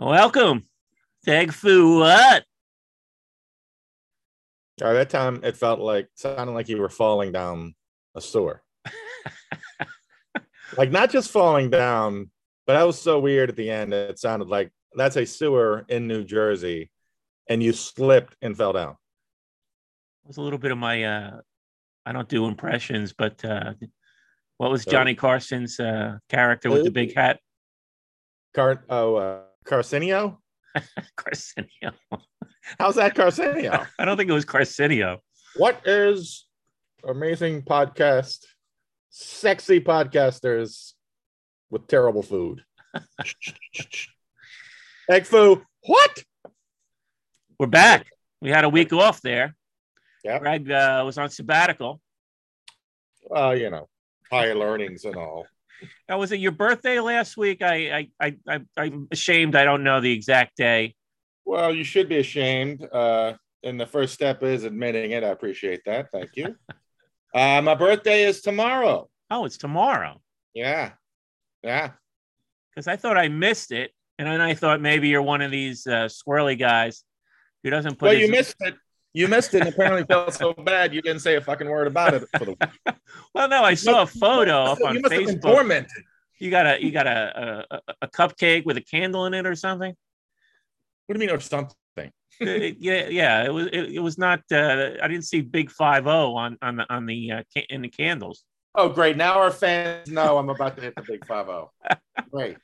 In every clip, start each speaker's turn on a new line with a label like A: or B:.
A: Welcome. Tag Fu what?
B: At that time, it felt like sounded like you were falling down a sewer. like not just falling down, but that was so weird at the end. It sounded like that's a sewer in New Jersey, and you slipped and fell down.
A: It was a little bit of my uh I don't do impressions, but uh what was Johnny Carson's uh character with the big hat?
B: Car oh uh, Carcinio.
A: Carcinio.
B: How's that Carcinio?
A: I don't think it was Carcinio.
B: what is amazing podcast? Sexy podcasters with terrible food. Egg foo. What?
A: We're back. We had a week off there.
B: Yeah.
A: Greg uh, was on sabbatical.
B: Uh, you know, higher learnings and all.
A: Now, was it your birthday last week? I, I, I, I, I'm ashamed. I don't know the exact day.
B: Well, you should be ashamed. Uh, and the first step is admitting it. I appreciate that. Thank you. uh, my birthday is tomorrow.
A: Oh, it's tomorrow.
B: Yeah. Yeah.
A: Because I thought I missed it, and then I thought maybe you're one of these uh, squirrely guys who doesn't put.
B: Well,
A: his-
B: you missed it. You missed it and apparently felt so bad you didn't say a fucking word about it for the.
A: Well, no, I saw a photo up on
B: you must have been
A: Facebook.
B: tormented.
A: You got a you got a, a a cupcake with a candle in it or something.
B: What do you mean or something?
A: Uh, yeah, yeah. It was it, it was not. Uh, I didn't see Big Five O on on the on the uh, in the candles.
B: Oh, great. Now our fans know I'm about to hit the big 5 0. Great.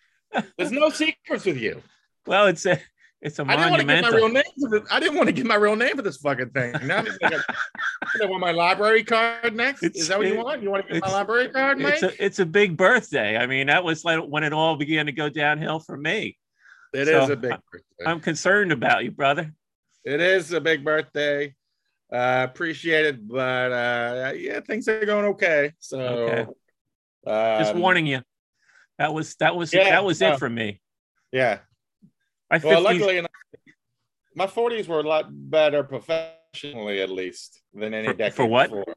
B: There's no secrets with you.
A: Well, it's a it's a
B: I didn't want to give my real name for this. I didn't want to give my real name for this fucking thing. Now I, want my library card next.
A: It's-
B: Is that what you want? You want to get my library card, mate?
A: It's a it's a big birthday. I mean, that was like when it all began to go downhill for me.
B: It
A: so,
B: is a big birthday.
A: I'm concerned about you, brother.
B: It is a big birthday. Uh, appreciate it, but uh, yeah, things are going okay. So,
A: Okay. Just
B: um,
A: warning you. That was that was
B: yeah,
A: that was
B: no.
A: it for me.
B: Yeah.
A: I
B: Well,
A: 50s
B: luckily enough, my 40s were a lot better professionally, at least, than any
A: For-
B: decade
A: for what?
B: before.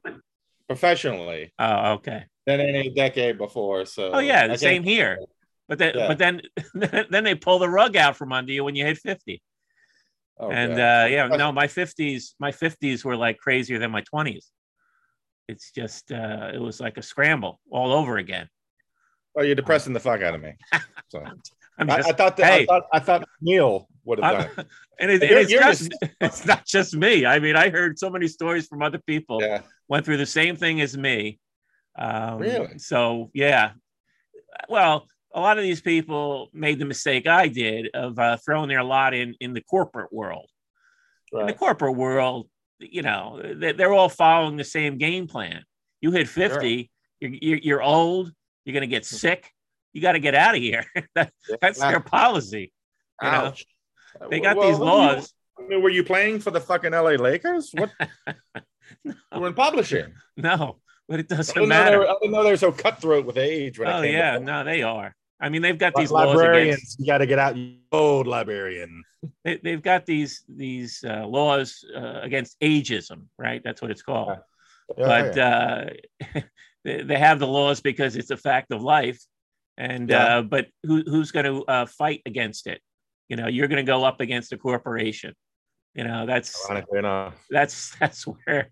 B: Professionally,
A: Oh, okay.
B: than any decade before. So,
A: Oh yeah, the same here. But then,
B: Yeah.
A: but then, then they pull the rug out from under you when you hit fifty.
B: Oh,
A: and
B: God.
A: uh, yeah, no, my fifties, my fifties were like crazier than my twenties. It's just, uh, it was like a scramble all over again.
B: oh, you're depressing the fuck out of me. So, I,
A: just,
B: I thought that
A: hey.
B: I thought I thought Neil would have done it.
A: and, it, and it's, just, it's not just me. I mean, I heard so many stories from other people
B: Yeah.
A: went through the same thing as me. Um,
B: Really?
A: So yeah. Well, a lot of these people made the mistake I did of uh, throwing their lot in in the corporate world. In the corporate world, you know, they- they're all following the same game plan. You hit fifty, you're, you're you're old, you're gonna get sick. You got to get out of here. That- that's their policy. you know?
B: Ouch.
A: They got
B: Well,
A: these
B: do you-
A: laws.
B: I mean, were you playing for the fucking LA Lakers? What? You were in publishing.
A: No, but it doesn't
B: they
A: matter.
B: I didn't know they were so cutthroat with age. When
A: Oh yeah, no, they are. I mean, they've got these laws
B: librarians.
A: against.
B: You got to get out, old librarian.
A: They, they've got these these uh, laws uh, against ageism, right? That's what it's called.
B: Yeah,
A: but
B: yeah.
A: uh, they, they have the laws because it's a fact of life. And
B: Yeah.
A: uh, but who, who's going to uh, fight against it? You know, you're going to go up against a corporation. You know, that's that's that's where.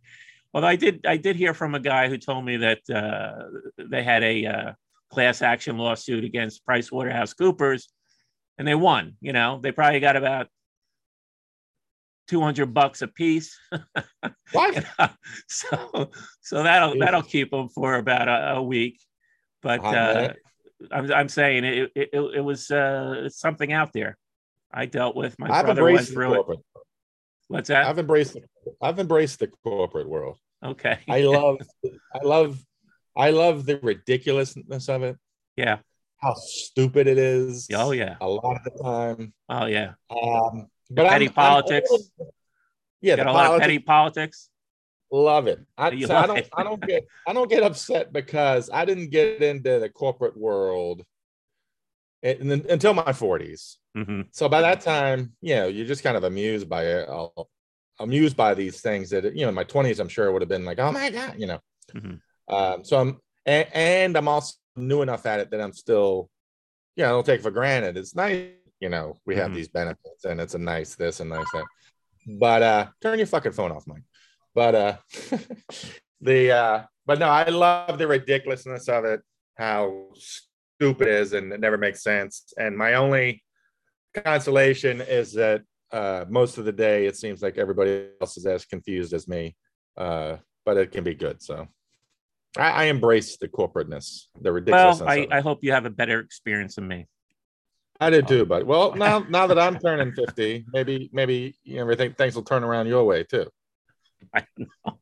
A: Although I did I did hear from a guy who told me that uh, they had a uh, class action lawsuit against Price Waterhouse Coopers, and they won. You know, they probably got about two hundred bucks a piece.
B: What?
A: so so that'll that'll keep them for about a, a week. But uh. I'm I'm saying it it, it, was uh, something out there. I dealt with my
B: I've
A: brother went
B: embraced the
A: through it.
B: corporate.
A: What's that?
B: I've embraced. The, I've embraced the corporate world.
A: okay.
B: I love. I love. I love the ridiculousness of it.
A: yeah.
B: How stupid it is.
A: Oh yeah.
B: A lot of the time.
A: Oh yeah.
B: Um, but
A: petty
B: I'm- I'm
A: politics.
B: yeah,
A: Got
B: the
A: a lot of petty politics.
B: Love it. I, so I don't
A: it.
B: I don't get I don't get upset because I didn't get into the corporate world until my 40s.
A: hmm
B: So by that time, you know, you're just kind of amused by it. uh, Amused by these things that you know, in my 20s, I'm sure it would have been like, oh my god, you know.
A: Mhm.
B: Um, so I'm and, and I'm also new enough at it that I'm still, you know, I don't take it for granted. It's nice. you know, we have
A: Mhm.
B: these benefits and it's a nice this and nice that. But uh turn your fucking phone off, Mike. But uh the uh but no, I love the ridiculousness of it, how stupid it is and it never makes sense. And my only consolation is that uh most of the day it seems like everybody else is as confused as me. Uh, but it can be good. So I, I embrace the corporateness, the ridiculousness.
A: Well, I. I hope you have a better experience than me.
B: I did too, but well, now now that I'm turning 50, maybe maybe you know, everything things will turn around your way too.
A: I know.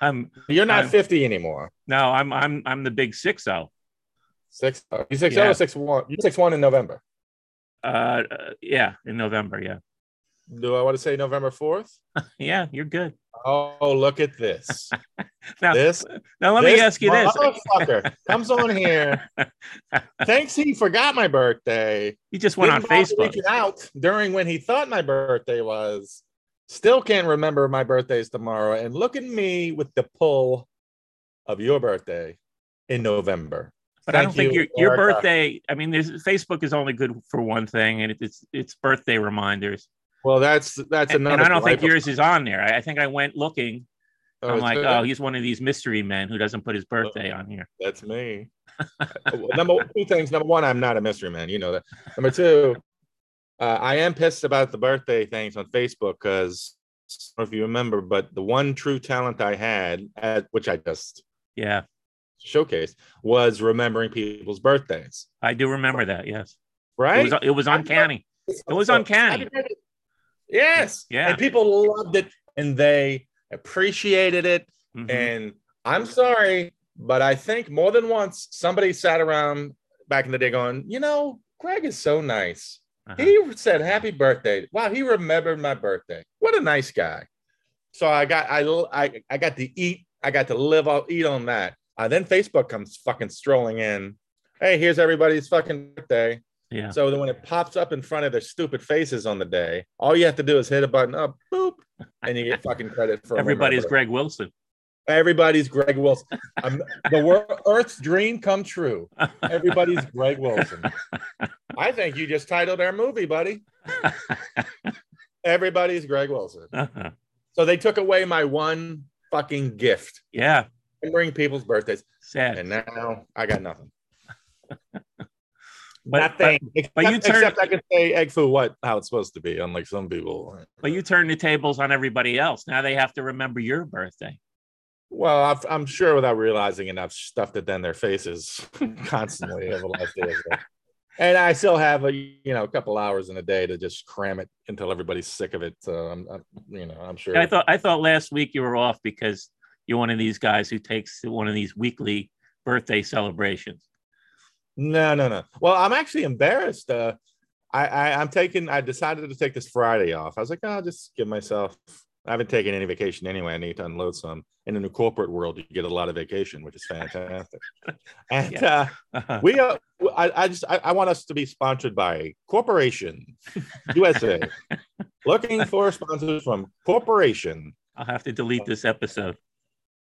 A: I'm
B: You're not
A: I'm-
B: 50 anymore.
A: no, I'm I'm I'm the big six zero.
B: Six oh, you six
A: Yeah.
B: oh, six one. You six one in November.
A: Uh, uh, yeah, in November. Yeah,
B: Do I want to say November 4th?
A: yeah, you're good.
B: Oh, look at this.
A: Now,
B: this
A: now let me ask you this:
B: Motherfucker comes on here. Thanks, he forgot my birthday.
A: He just went on
B: Didn't bother
A: Facebook.
B: out during when he thought my birthday was. Still can't remember my birthday's tomorrow. And look at me with the pull of your birthday in November.
A: But I don't think your your
B: Erica.
A: birthday. I mean, Facebook is only good for one thing, and it's it's birthday reminders.
B: Well, that's that's
A: And,
B: another.
A: and I don't think yours is on there. I, I think I went looking.
B: Oh,
A: I'm like,
B: good.
A: oh, he's one of these mystery men who doesn't put his birthday on here.
B: That's me. Uh, number two things. Number one, I'm not a mystery man. You know that. Number two, uh, I am pissed about the birthday things on Facebook because I don't know if you remember, but the one true talent I had, at, which I just
A: Yeah,
B: showcased, was remembering people's birthdays.
A: I do remember that. Yes,
B: Right?
A: it was it was uncanny. It was uncanny.
B: Yes.
A: Yeah.
B: And people loved it and they appreciated it.
A: Mhm.
B: And I'm sorry, but I think more than once somebody sat around back in the day going, you know, Greg is so nice.
A: Uh-huh.
B: He said happy birthday. Wow, he remembered my birthday. What a nice guy. So I got I I, I got to eat. I got to live I'll eat on that. Uh, then Facebook comes fucking strolling in. Hey, here's everybody's fucking birthday.
A: Yeah.
B: So then when it pops up in front of their stupid faces on the day, all you have to do is hit a button up, boop, and you get fucking credit for
A: Everybody's. Greg Wilson.
B: Everybody's Greg Wilson. Um, the world, Earth's dream come true. Everybody's Greg Wilson. I think you just titled our movie, buddy. Everybody's Greg Wilson.
A: Uh-huh.
B: So they took away my one fucking gift,
A: Yeah,
B: remembering people's birthdays,
A: sad.
B: and now I got nothing.
A: But-
B: nothing.
A: but you
B: except,
A: turned-
B: except I can say egg foo what how it's supposed to be, unlike some people.
A: But you turn the tables on everybody else. Now they have to remember your birthday.
B: Well, I've, I'm sure without realizing it, I've stuffed it in their faces constantly over the last day. And I still have a you know a couple hours in a day to just cram it until everybody's sick of it. So I'm, I'm you know I'm sure.
A: I thought I thought last week you were off because you're one of these guys who takes one of these weekly birthday celebrations.
B: No, no, no. Well, I'm actually embarrassed. Uh, I, I I'm taking. I decided to take this Friday off. I was like, oh, I'll just give myself. I haven't taken any vacation anyway. I need to unload some. And in the corporate world, you get a lot of vacation, which is fantastic. And
A: Yeah.
B: uh,
A: Uh-huh.
B: we are. I, I just. I, I want us to be sponsored by Corporation USA. Looking for sponsors from Corporation.
A: I'll have to delete this episode.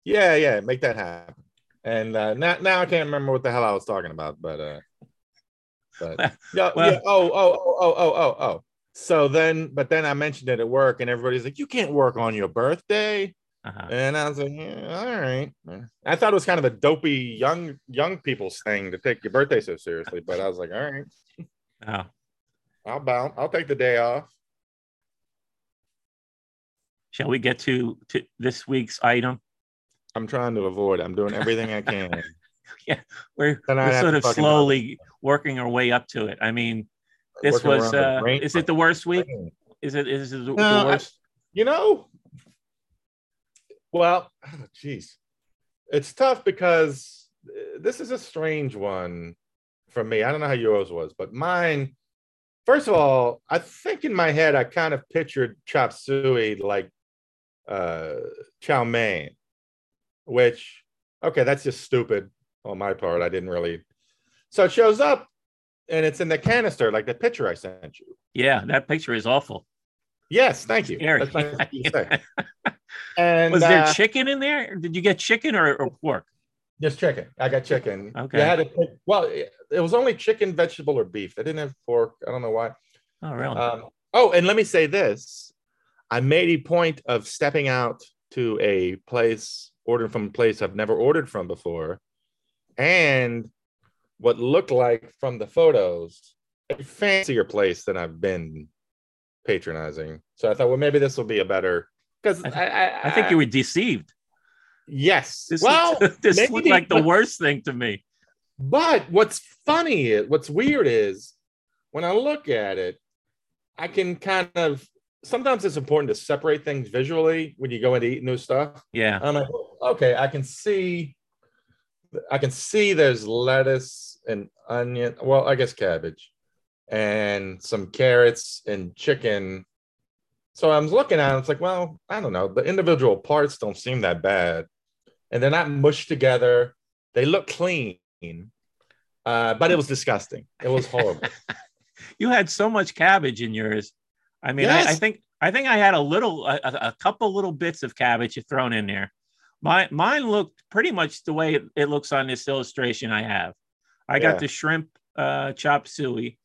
B: Yeah, yeah, make that happen. And uh, now, now I can't remember what the hell I was talking about, but uh, but yeah,
A: Well-
B: yeah. Oh, oh, oh, oh, oh, oh, oh. So then, but then I mentioned it at work, and everybody's like, "You can't work on your birthday,"
A: Uh-huh.
B: and I was like, yeah, "All right." I thought it was kind of a dopey young young people's thing to take your birthday so seriously, but I was like, "All right,
A: Oh.
B: I'll bounce. I'll take the day off."
A: Shall we get to, to this week's item?
B: I'm trying to avoid. I'm doing everything I can.
A: We're, we're sort of slowly working our way up to it. I mean, this
B: Working
A: was uh, is it the worst week? Is it, is it the, the
B: No, I-
A: worst?
B: You know, well, jeez, it's tough because uh, this is a strange one for me. I don't know how yours was, but mine. First of all, I think in my head I kind of pictured chop suey like uh, chow mein, which okay, that's just stupid on my part. I didn't really. So it shows up, and it's in the canister, like the picture I sent you.
A: Yeah, that picture is awful.
B: Yes, thank you.
A: Scary.
B: That's nice of you to say. And
A: Was there
B: uh,
A: chicken in there? Did you get chicken or, or pork?
B: Just chicken. I got chicken.
A: Okay.
B: You had to pick, well, it, it was only chicken, vegetable, or beef. They didn't have pork. I don't know why.
A: Oh, really?
B: Um, oh, and let me say this: I made a point of stepping out to a place, ordering from a place I've never ordered from before, and what looked like from the photos a fancier place than I've been patronizing. So I thought, well, maybe this will be a better because
A: I
B: I,
A: th-
B: I,
A: I think you were deceived.
B: yes.
A: This
B: well,
A: looked, this looked
B: maybe,
A: like the
B: but-
A: worst thing to me.
B: But what's funny is what's weird is when I look at it, I can kind of sometimes it's important to separate things visually when you go into eating new stuff.
A: Yeah.
B: I'm like, okay, I can see I can see there's lettuce and onion, well, I guess cabbage and some carrots and chicken. So I was looking at it, it's like, well, I don't know. The individual parts don't seem that bad. And they're not mushed together. They look clean. Uh, but it was disgusting. It was horrible.
A: You had so much cabbage in yours. I mean, I, I think I think I had a little, a, a couple little bits of cabbage thrown in there. My mine looked pretty much the way it, it looks on this illustration I have. I got
B: Yeah.
A: the shrimp uh, chop suey,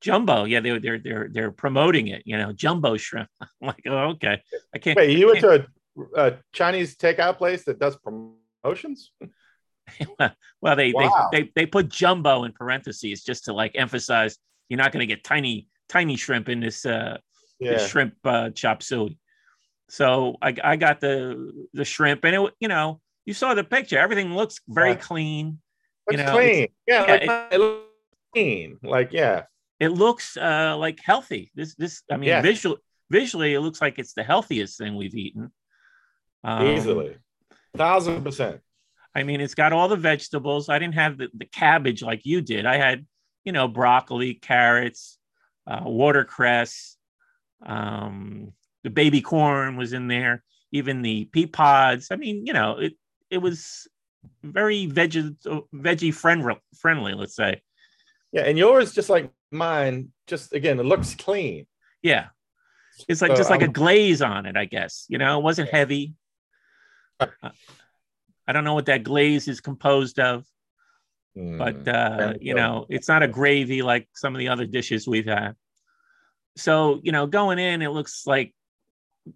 A: jumbo. Yeah, they're they're they're they're promoting it. You know, jumbo shrimp. I'm like, oh, okay. I can't.
B: Wait, you went to a, a Chinese takeout place that does promotions?
A: well, they,
B: Wow.
A: they they they put jumbo in parentheses just to like emphasize you're not going to get tiny tiny shrimp in this uh,
B: Yeah.
A: shrimp uh, chop suey. So I, I got the the shrimp, and it you know you saw the picture. Everything looks very
B: Yeah.
A: clean.
B: Looks
A: know,
B: clean. Yeah,
A: yeah,
B: like
A: it-
B: it, looks clean. Like, yeah.
A: It looks uh, like healthy. This this I mean
B: Yeah.
A: visual visually it looks like it's the healthiest thing we've eaten. Um,
B: Easily. Thousand percent.
A: I mean, it's got all the vegetables. I didn't have the, the cabbage like you did. I had, you know, broccoli, carrots, uh, watercress, um, the baby corn was in there, even the pea pods. I mean, you know, it it was very veggie veggie friendly friendly. Let's say,
B: Yeah, and yours, just like mine, just again, it looks clean.
A: yeah, it's like
B: So,
A: just like a
B: um,
A: glaze on it. I guess you know, it wasn't heavy. Uh, I don't know what that glaze is composed of.
B: Hmm.
A: but uh, you know it's not a gravy like some of the other dishes we've had so you know going in it looks like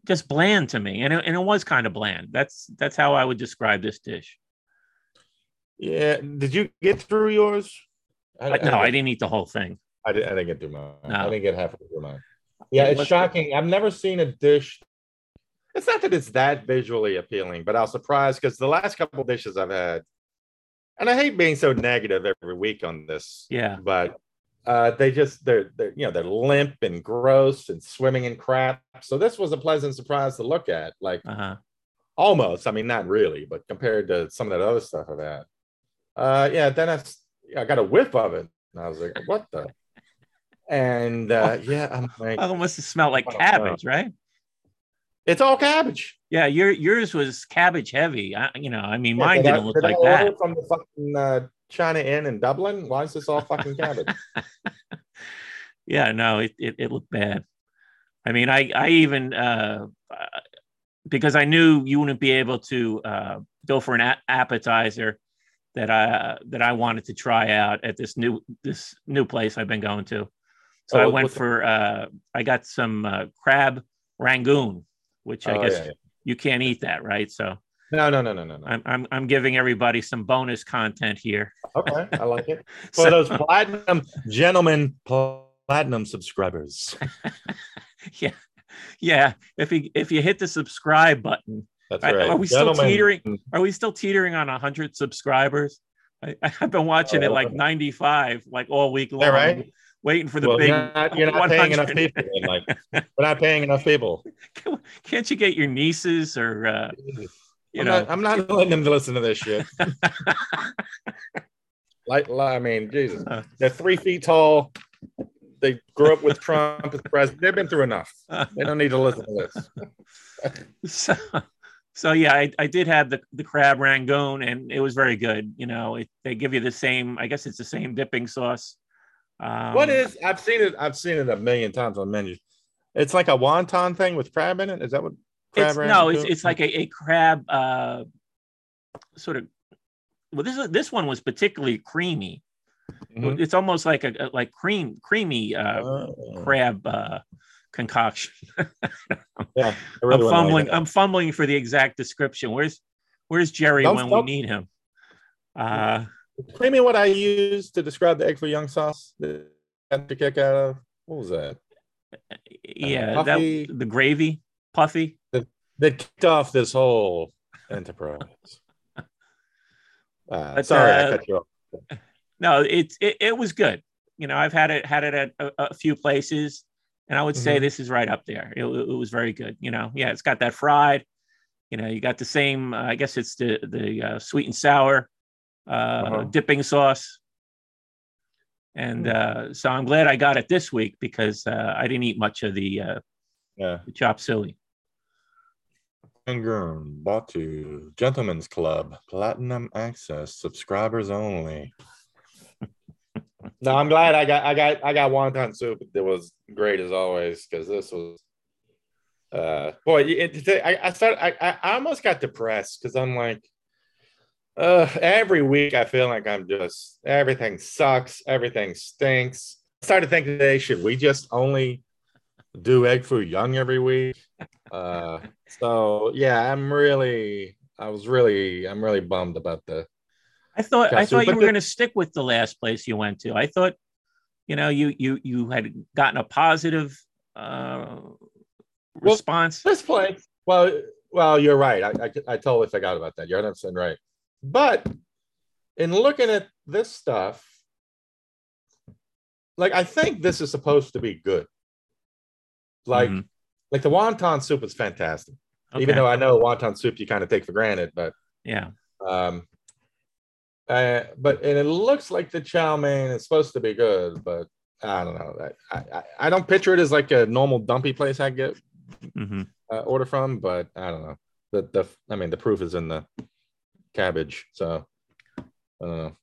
A: just bland to me and it, and it was kind of bland that's that's how i would describe this dish
B: yeah, did you get through yours?
A: But no i didn't eat the whole thing
B: I didn't, I didn't get through mine.
A: No.
B: I didn't get halfway through mine. Yeah,
A: It
B: it's
A: was-
B: shocking. I've never seen a dish. It's not that it's that visually appealing, but I was surprised because the last couple dishes I've had, and I hate being so negative every week on this,
A: yeah
B: but uh, they just they're they're you know they're limp and gross and swimming in crap. So this was a pleasant surprise to look at, like
A: uh-huh
B: almost. I mean, not really, but compared to some of that other stuff I've had. Uh, yeah, then I, I got a whiff of it, and I was like, what the? And uh, yeah, I'm like,
A: it must have smelled like
B: Oh,
A: cabbage right
B: it's all cabbage.
A: yeah your yours was cabbage heavy I, you know i mean
B: Yeah,
A: mine
B: did I-
A: didn't look
B: did
A: like
B: order
A: that
B: from the fucking uh, China Inn in Dublin. Why is this all fucking cabbage?
A: yeah no it, it, it looked bad i mean i i even uh uh, because i knew you wouldn't be able to uh go for an a- appetizer that i that i wanted to try out at this new this new place i've been going to so
B: Oh,
A: i went for uh i got some uh, crab rangoon which i
B: Oh,
A: guess
B: yeah, yeah.
A: you can't eat that right so
B: No, no, no, no, no, no.
A: i'm i'm, I'm giving everybody some bonus content here
B: Okay, I like it. For
A: So-
B: those platinum gentlemen, platinum subscribers.
A: yeah yeah if you if you hit the subscribe button
B: That's right.
A: are we still
B: Gentlemen,
A: teetering? Are we still teetering on 100 subscribers? I, I've been watching it like 95, like all week long,
B: right?
A: waiting for the
B: well,
A: big.
B: you're not, you're not paying enough people. Like, we're not paying enough people.
A: Can't you get your nieces or uh, you
B: I'm,
A: know?
B: not, I'm not letting them listen to this shit. like, I mean, Jesus,
A: Uh.
B: they're three feet tall. They grew up with Trump as president. They've been through enough. They don't need to listen to this.
A: so, so yeah, I, I did have the, the crab rangoon and it was very good. You know, it, they give you the same, I guess it's the same dipping sauce. Um,
B: what is? I've seen it. I've seen it a million times on menus. It's like a wonton thing with crab in it. Is that what?
A: It's,
B: Crab
A: no, it's, it's like a, a crab, uh, sort of well, this this one was particularly creamy.
B: Mhm.
A: It's almost like a, a- like cream creamy uh,
B: Oh.
A: crab uh, concoction.
B: yeah, I
A: I'm fumbling. I'm fumbling for the exact description. Where's Where's Jerry
B: Don't-
A: when
B: don't-
A: we need him? Uh,
B: Tell me what I used to describe the egg foo young sauce. that I the kick out of. What was that?
A: yeah,
B: puffy.
A: that the gravy, puffy.
B: That kicked off this whole enterprise. Uh,
A: But,
B: sorry,
A: uh,
B: I cut you off.
A: No, it, it it was good. You know, I've had it had it at a, a few places, and I would say
B: Mhm.
A: this is right up there. It, it was very good. You know, yeah, it's got that fried. You know, you got the same. Uh, I guess it's the the uh, sweet and sour uh,
B: Uh-huh.
A: dipping sauce. And
B: Hmm.
A: uh, so I'm glad I got it this week because uh, I didn't eat much of the, uh,
B: Yeah.
A: the.
B: Fangirl, Batu, Gentlemen's Club, Platinum Access, subscribers only. No, I'm glad I got I got I got wonton soup. It was great as always because this was uh boy it, it- I, I started I, I almost got depressed because I'm like uh every week I feel like I'm just everything sucks, everything stinks. I started thinking today, should we just only do egg foo young every week? Uh so yeah, I'm really I was really I'm really bummed about the
A: I thought I thought you were going to stick with the last place you went to. I thought, you know, you you you had gotten a positive uh,
B: Well,
A: response.
B: this place. Well, well, you're right. I, I, I totally forgot about that. You're 100 percent right. But in looking at this stuff, like I think this is supposed to be good. Like,
A: Mhm.
B: like the wonton soup is fantastic.
A: Okay.
B: Even though I know wonton soup you kind of take for granted, but
A: yeah,
B: um, uh, but and it looks like the chow mein is supposed to be good, but I don't know. I, I, I don't picture it as like a normal dumpy place I get
A: hmm
B: uh, order from, but I don't know. The the I mean the proof is in the cabbage, so I don't know.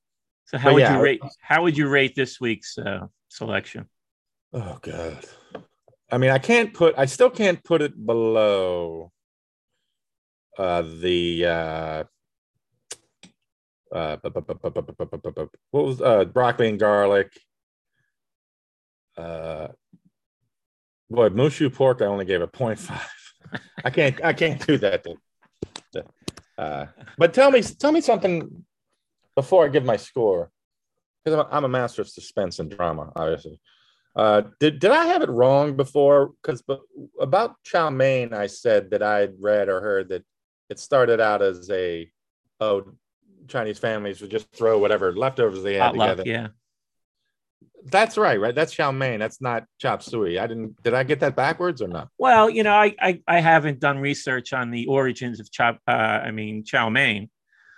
A: So how
B: But
A: would
B: yeah,
A: you rate? How would you rate this week's uh, selection?
B: Oh god. I mean, I can't put I still can't put it below uh the uh uh, what was uh, broccoli and garlic. Uh, boy, mushu pork. I only gave a 0.5. I can't. I can't do that. To, uh, but tell me, tell me something before I give my score, because I'm, I'm, a master of suspense and drama, obviously. Uh, did did I have it wrong before? Because about chow mein, I said that I'd read or heard that it started out as a oh chinese families would just throw whatever leftovers they had
A: Potluck,
B: together
A: yeah.
B: that's right, right? That's chow mein. That's not chop suey. I didn't. Did I get that backwards or not?
A: Well, you know, I, I I haven't done research on the origins of chop. Uh, I mean, chow mein,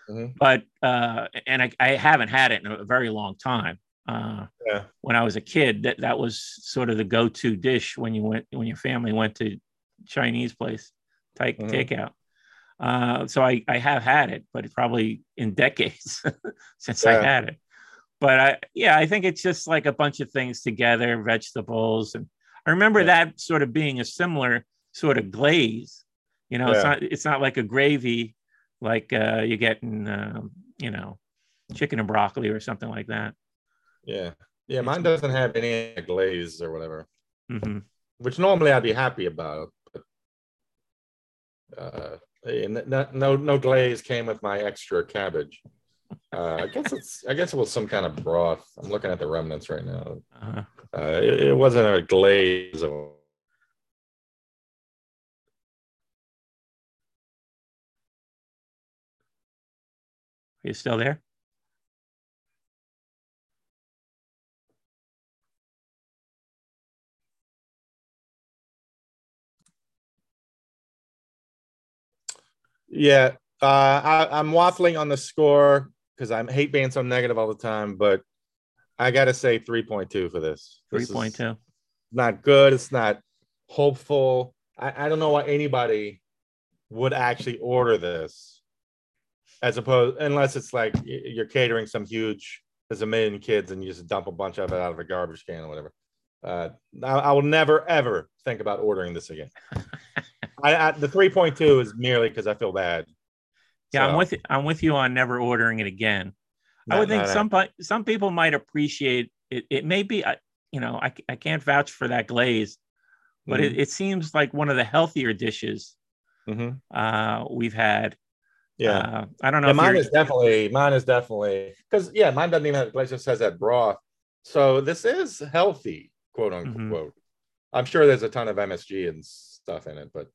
B: Mhm.
A: but uh, and I, I haven't had it in a very long time. Uh,
B: Yeah.
A: When I was a kid, that that was sort of the go-to dish when you went when your family went to Chinese place, take
B: Mhm.
A: takeout. Uh, so I I have had it, but probably in decades since I had it. But I yeah, I think it's just like a bunch of things together, vegetables, and I remember
B: Yeah.
A: that sort of being a similar sort of glaze. You know, it's not it's not like a gravy like uh, you get in um, you know chicken and broccoli or something like that.
B: Yeah, yeah. Mine doesn't have any glaze or whatever,
A: hmm
B: which normally I'd be happy about. But, uh, no, no, no glaze came with my extra cabbage. Uh, I guess it's. I guess it was some kind of broth. I'm looking at the remnants right now.
A: Uh,
B: Uh, it, it wasn't a glaze. Of,
A: are you still there?
B: Yeah, uh, I, I'm waffling on the score because I hate being so negative all the time, but I gotta say 3.2 for this.
A: Three
B: This is
A: point two.
B: Not good. It's not hopeful. I, I don't know why anybody would actually order this, as opposed unless it's like you're catering some huge. There's a million kids and you just dump a bunch of it out of a garbage can or whatever. Uh, I, I will never ever think about ordering this again. I, I the 3.2 is merely because I feel bad
A: Yeah, I'm
B: So-
A: with I'm with you on never ordering it again. I would think some pe- some people might appreciate it. It may be, I- you know, I, I can't vouch for that glaze, but it, it seems like one of the healthier dishes
B: Mhm.
A: uh, we've had.
B: yeah.
A: Uh, I don't know.
B: Yeah, mine is definitely mine is definitely because yeah, mine doesn't even have glaze, just has that broth. So this is healthy, quote unquote. I'm sure there's a ton of MSG and stuff in it, but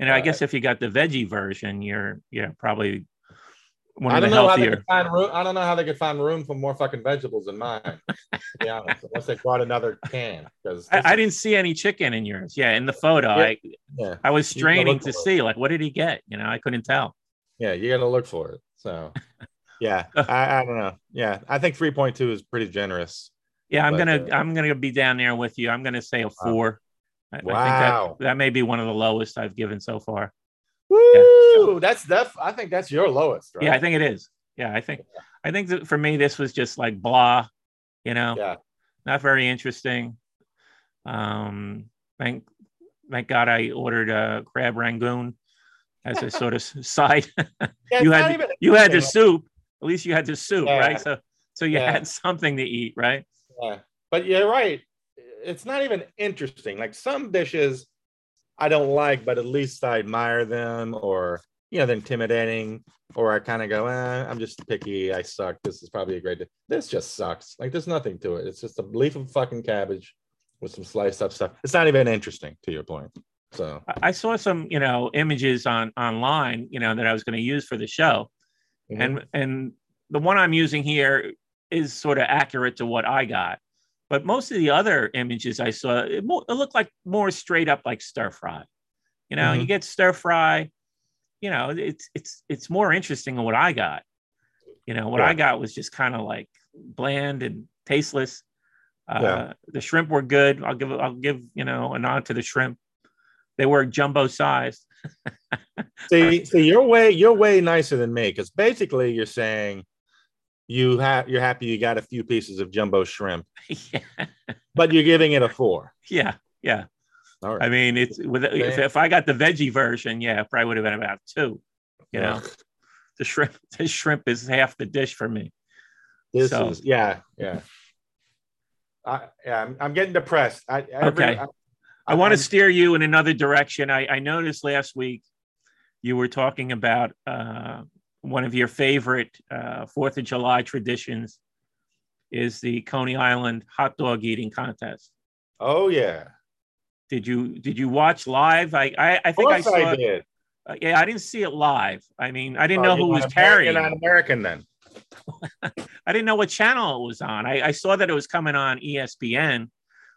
A: you know, I
B: uh,
A: guess if you got the veggie version, you're yeah probably one
B: I
A: of the
B: don't know how they
A: healthier.
B: could find room. I don't know how they could find room for more fucking vegetables in mine. to be honest, unless they brought another can. Because
A: I, I didn't see any chicken in yours. Yeah, in the photo,
B: Yeah.
A: I
B: Yeah,
A: I was straining to
B: for it.
A: see like what did he get. You know, I couldn't tell.
B: yeah, you got to look for it. So, yeah, I, I don't know. Yeah, I think 3.2 is pretty generous.
A: Yeah, I'm
B: But,
A: gonna
B: uh,
A: I'm gonna be down there with you. I'm gonna say a four. I, I think
B: Wow.
A: that, that may be one of the lowest I've given so far.
B: Woo! That's def. I think that's your lowest, right?
A: Yeah, I think it is. Yeah, I think I think that for me this was just like blah, you know,
B: Yeah.
A: not very interesting. Um, thank thank God I ordered a crab rangoon as a sort of side.
B: Yeah,
A: you had you had the soup. At least you had the soup,
B: Yeah.
A: right? So so you
B: Yeah.
A: had something to eat, right?
B: Yeah. But you're right. It's not even interesting. Like some dishes I don't like, but at least I admire them or, you know, they're intimidating. Or I kind of go, eh, I'm just picky. I suck. This is probably a great. This just sucks. Like there's nothing to it. It's just a leaf of fucking cabbage with some sliced up stuff. It's not even interesting to your point. So,
A: I- saw some, you know, images on online, you know, that I was going to use for the show,
B: mhm.
A: and and the one I'm using here is sort of accurate to what I got, but most of the other images I saw, it, mo- it looked like more straight up like stir fry. You know, you
B: Mhm.
A: get stir fry, you know, it's it's it's more interesting than what I got. You know, what I got was just kind of like bland and tasteless. Uh,
B: Yeah.
A: The shrimp were good. I'll give I'll give you know a nod to the shrimp. They were jumbo sized.
B: see, see, you're way you're way nicer than me because basically you're saying you have you're happy you got a few pieces of jumbo shrimp,
A: yeah,
B: but you're giving it a four.
A: yeah, yeah.
B: All right.
A: I mean, it's with if, if I got the veggie version, yeah, it probably would have been about two. You know, the shrimp, the shrimp is half the dish for me.
B: this
A: so-
B: is yeah, yeah. I yeah, I'm, I'm getting depressed. I,
A: Okay.
B: I,
A: I want to steer you in another direction. I, I noticed last week you were talking about uh, one of your favorite uh, Fourth of July traditions is the Coney Island hot dog eating contest.
B: Oh yeah,
A: Did you did you watch live? I I, I think I saw.
B: I, did.
A: uh, yeah, I didn't see it live. I mean, I didn't
B: Oh,
A: know who was carrying.
B: You're not American then.
A: I didn't know what channel it was on. I, I saw that it was coming on ESPN,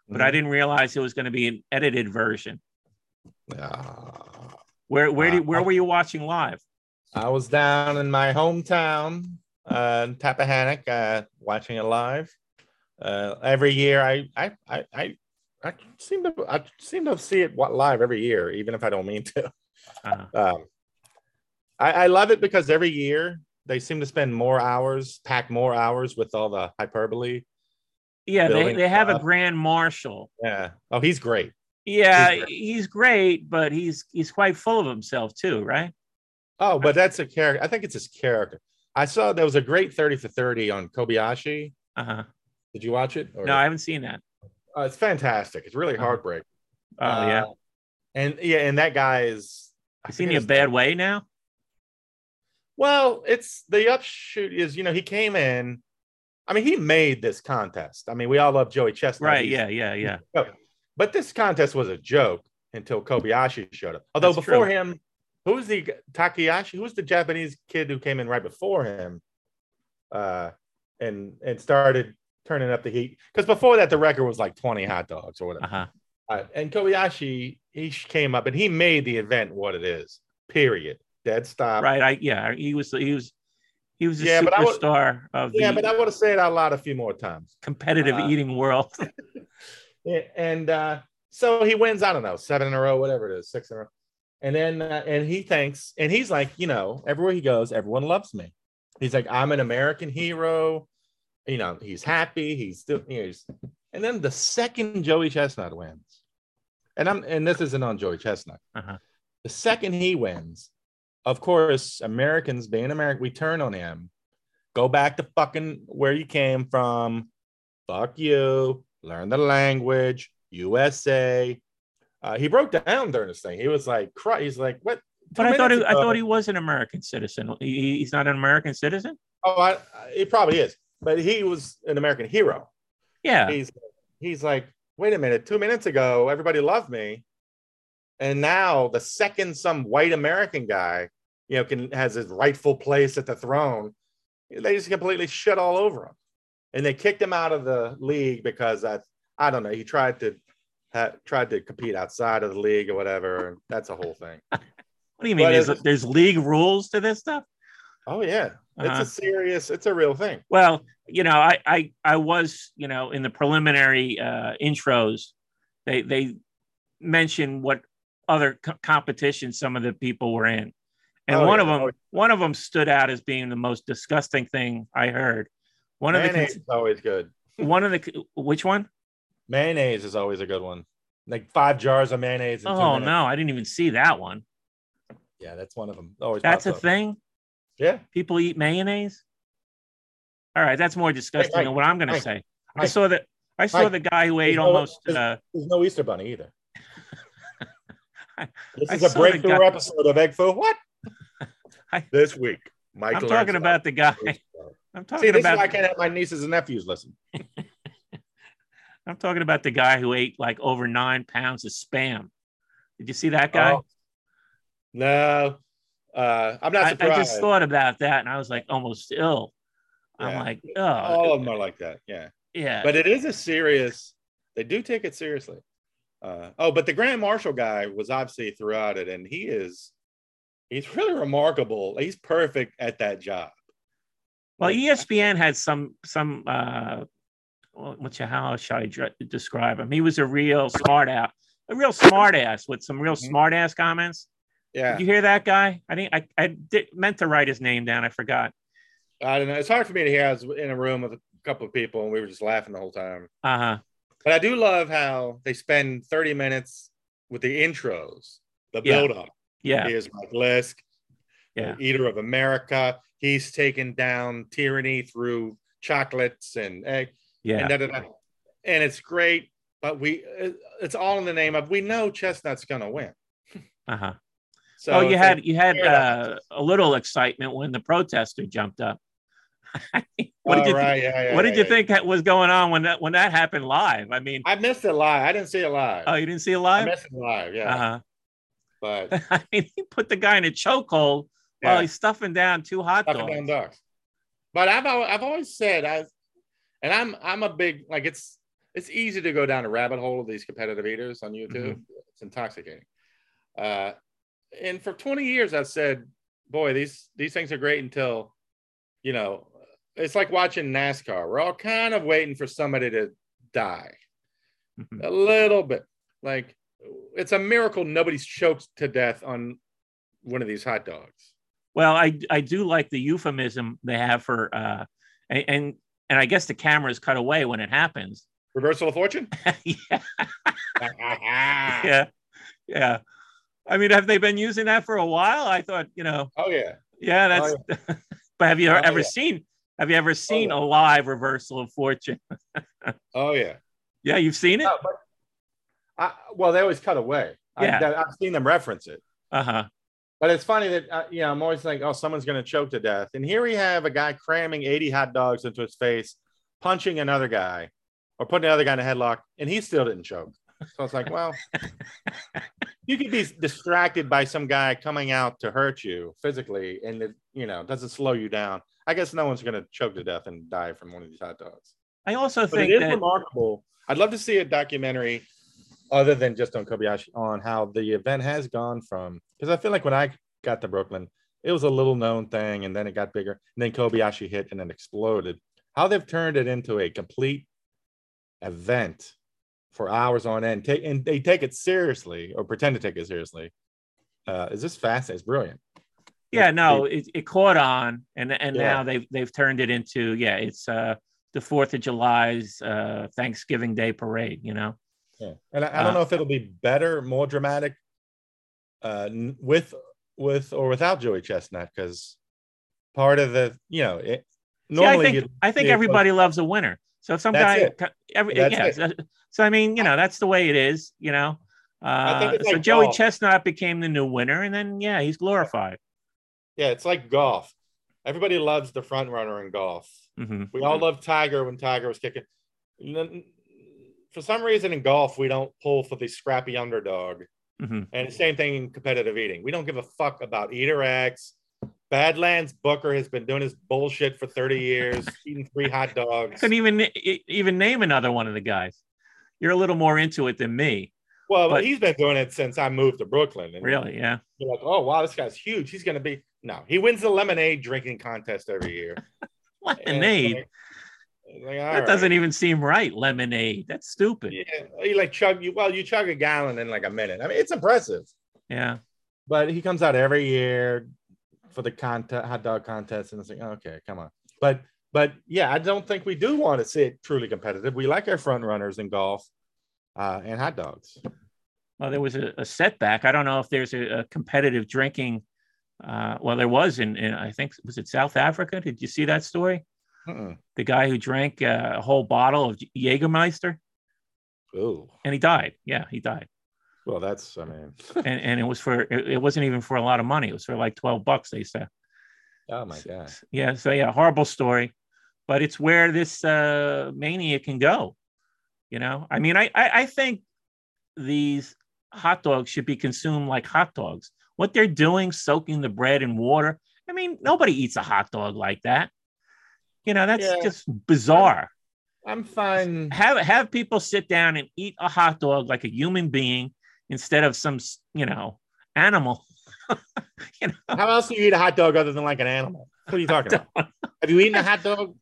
A: but I
B: Mhm.
A: didn't realize it was going to be an edited version.
B: Ah.
A: Where where did, where were you watching live?
B: I was down in my hometown, uh, in Tappahannock, uh, watching it live. Uh, every year, I, I, I, I, I seem to, I seem to see it live every year, even if I don't mean to.
A: Uh,
B: Um, I, I love it because every year they seem to spend more hours, pack more hours with all the hyperbole.
A: yeah, they, they have a grand marshal.
B: Yeah. Oh, he's great.
A: Yeah,
B: He's
A: he's great, but he's he's quite full of himself too, right?
B: Oh, but that's a character. I think it's his character. I saw there was a great 30 for 30 on Kobayashi.
A: Uh-huh.
B: Did you watch it? Or-
A: No, I haven't seen that.
B: Uh, it's fantastic. It's really
A: Uh-huh.
B: heartbreaking.
A: Oh yeah.
B: Uh, and yeah, and that guy is. I
A: Is he in a bad way now?
B: Well, it's the upshoot is you know he came in. I mean, he made this contest. I mean, we all love Joey Chestnut.
A: Right.
B: He's-
A: Yeah. Yeah. Yeah.
B: But this contest was a joke until Kobayashi showed up. Although
A: That's
B: before
A: true.
B: him, who was the Takayashi? Who was the Japanese kid who came in right before him? Uh, and and started turning up the heat because before that the record was like 20 hot dogs or whatever.
A: Uh-huh.
B: Uh, and Kobayashi, he came up and he made the event what it is. Period. Dead stop.
A: Right. I yeah. He was he was he was a
B: Yeah, but would-
A: superstar of
B: Yeah, but I want to say it out loud a few more times.
A: competitive
B: uh,
A: eating world.
B: Yeah, and uh, so he wins. I don't know, seven in a row, whatever it is, six in a row. And then uh, and he thinks, and he's like, you know, everywhere he goes, everyone loves me. He's like, I'm an American hero. You know, he's happy. He's still. You know, he's, and then the second Joey Chestnut wins, and I'm and this isn't on Joey Chestnut.
A: Uh-huh.
B: The second he wins, of course, Americans being American, we turn on him. Go back to fucking where you came from. Fuck you. Learn the language. USA. Uh, he broke down during this thing. He was like, cry. he's like, what?
A: But I thought he, I thought he was an American citizen. He, he's not an American citizen.
B: Oh, I, he probably is, but he was an American hero.
A: Yeah.
B: He's he's like, wait a minute, two minutes ago, everybody loved me. And now the second some white American guy, you know, can has his rightful place at the throne, they just completely shit all over him. And they kicked him out of the league because that I don't know, he tried to ha, tried to compete outside of the league or whatever. And that's a whole thing.
A: what do you mean? There's, there's league rules to this stuff?
B: Oh yeah. It's uh-huh. a serious, it's a real thing.
A: Well, you know, I I I was, you know, in the preliminary uh, intros, they they mentioned what other co- competitions some of the people were in, and oh, one yeah. of them oh, one of them stood out as being the most disgusting thing I heard. One
B: mayonnaise
A: of the
B: is always good.
A: One of the which one?
B: Mayonnaise is always a good one. Like five jars of mayonnaise.
A: oh no, I didn't even see that one.
B: Yeah, that's one of them. Always.
A: That's a up. thing.
B: Yeah.
A: People eat mayonnaise. All right, that's more disgusting hey, than what I'm going to say. I saw that. I saw the guy who ate
B: no,
A: almost.
B: There's,
A: uh,
B: there's, no Easter bunny either. this is a breakthrough episode of Egg. What? I, this week,
A: Michael. I'm talking about the guy. I'm talking
B: See, this
A: about.
B: Is why I can't have my nieces and nephews listen.
A: I'm talking about the guy who ate like over nine pounds of spam. Did you see that guy? Oh,
B: no, uh, I'm not surprised.
A: I, I, just thought about that and I was like almost ill. Yeah. I'm like, oh,
B: all of them are like that. Yeah.
A: Yeah.
B: But it is a serious, they do take it seriously. Uh, oh, but the Grand Marshal guy was obviously throughout it, and he is, he's really remarkable. He's perfect at that job.
A: Well, ESPN had some, some, uh, what you how should I describe him? He was a real smart ass, a real smart ass with some real mm-hmm. smart ass comments.
B: Yeah.
A: Did you hear that guy? I think I, I did, meant to write his name down. I forgot.
B: I don't know. It's hard for me to hear. I was in a room with a couple of people and we were just laughing the whole time.
A: Uh huh.
B: But I do love how they spend 30 minutes with the intros, the build up.
A: Yeah.
B: Here's Mike Lisk,
A: yeah.
B: eater of America. He's taken down tyranny through chocolates and egg.
A: Yeah.
B: And, da, da, da. and it's great, but we it's all in the name of we know Chestnut's gonna win.
A: Uh huh. So oh, you had you had uh, a little excitement when the protester jumped up. what did you
B: right. yeah, yeah,
A: what
B: yeah,
A: did you think was going on when that when that happened live? I mean,
B: I missed it live. I didn't see it live.
A: Oh, you didn't see it live?
B: I missed it live. Yeah.
A: Uh-huh.
B: But
A: I mean, he put the guy in a chokehold while he's stuffing down two hot stuffing dogs. Down dogs.
B: But I've I've always said I, and I'm I'm a big like it's it's easy to go down a rabbit hole of these competitive eaters on YouTube. Mm-hmm. It's intoxicating. Uh, and for 20 years I've said, boy, these these things are great until, you know, it's like watching NASCAR. We're all kind of waiting for somebody to die. Mm-hmm. A little bit. Like it's a miracle nobody's choked to death on one of these hot dogs.
A: Well, I I do like the euphemism they have for uh and and, and I guess the cameras cut away when it happens.
B: Reversal of fortune?
A: yeah. yeah. Yeah. I mean, have they been using that for a while? I thought, you know.
B: Oh yeah.
A: Yeah, that's. Oh, yeah. but have you oh, ever yeah. seen? Have you ever oh, seen oh, yeah. a live reversal of fortune?
B: oh yeah.
A: Yeah, you've seen it.
B: I, well, they always cut away.
A: Yeah,
B: I, have seen them reference it.
A: Uh huh.
B: But it's funny that uh, you know I'm always like, oh, someone's going to choke to death, and here we have a guy cramming 80 hot dogs into his face, punching another guy, or putting another guy in a headlock, and he still didn't choke. So it's like, well, you could be distracted by some guy coming out to hurt you physically, and it, you know, doesn't slow you down. I guess no one's going to choke to death and die from one of these hot dogs.
A: I also
B: but
A: think
B: it is
A: that...
B: remarkable. I'd love to see a documentary other than just on Kobayashi on how the event has gone from because I feel like when I got to Brooklyn, it was a little known thing, and then it got bigger, and then Kobayashi hit and then exploded. How they've turned it into a complete event for hours on end. Take and they take it seriously or pretend to take it seriously. Uh, is this fast? It's brilliant.
A: Yeah, no, it, it caught on, and and yeah. now they've they've turned it into yeah, it's uh the Fourth of July's uh, Thanksgiving Day parade. You know.
B: Yeah, and I, I don't uh, know if it'll be better, more dramatic, uh, with with or without Joey Chestnut because part of the you know it,
A: See, I think I think everybody loves a winner. So if some guy, every, yeah. So, so I mean, you know, that's the way it is. You know. Uh,
B: it's
A: so
B: like
A: Joey
B: golf.
A: Chestnut became the new winner, and then yeah, he's glorified.
B: yeah it's like golf everybody loves the front runner in golf
A: hmm
B: we all love Tiger when Tiger was kicking for some reason in golf we don't pull for the scrappy underdog
A: hmm
B: and the same thing in competitive eating we don't give a fuck about eater X Badlands Booker has been doing his bullshit for 30 years eating three hot dogs
A: Couldn't even even name another one of the guys. You're a little more into it than me,
B: well
A: but-
B: he's been doing it since I moved to Brooklyn and
A: really. Yeah.
B: You're like, oh wow, this guy's huge. He's gonna be no. He wins the lemonade drinking contest every year. And
A: Lemonade.
B: it's like,
A: That
B: right.
A: doesn't even seem right. Lemonade. That's stupid.
B: Yeah, you like chug you. Well, you chug a gallon in like a minute. I mean, it's impressive.
A: Yeah.
B: But he comes out every year for the contest, hot dog contest, and it's like, okay, come on. But but yeah, I don't think we do want to see it truly competitive. We like our front runners in golf uh, and hot dogs.
A: Well, there was a, a setback. I don't know if there's a, a competitive drinking. Uh, well, there was in, in I think was it South Africa? Did you see that story?
B: Mm-mm.
A: The guy who drank uh, a whole bottle of Jägermeister
B: Ooh,
A: and he died. Yeah, he died.
B: well, that's I mean,
A: And and it was for it, it wasn't even for a lot of money. It was for like twelve bucks. They said.
B: oh my god.
A: Yeah. So yeah, horrible story, but it's where this uh, mania can go. You know, I mean, I, I I think these hot dogs should be consumed like hot dogs. What they're doing, soaking the bread in water. I mean, nobody eats a hot dog like that. You know, that's
B: Yeah.
A: just bizarre.
B: I'm fine.
A: Have have people sit down and eat a hot dog like a human being instead of some, you know, animal. you know,
B: How else do you eat a hot dog other than like an animal? What are you talking about? Have you eaten a hot dog?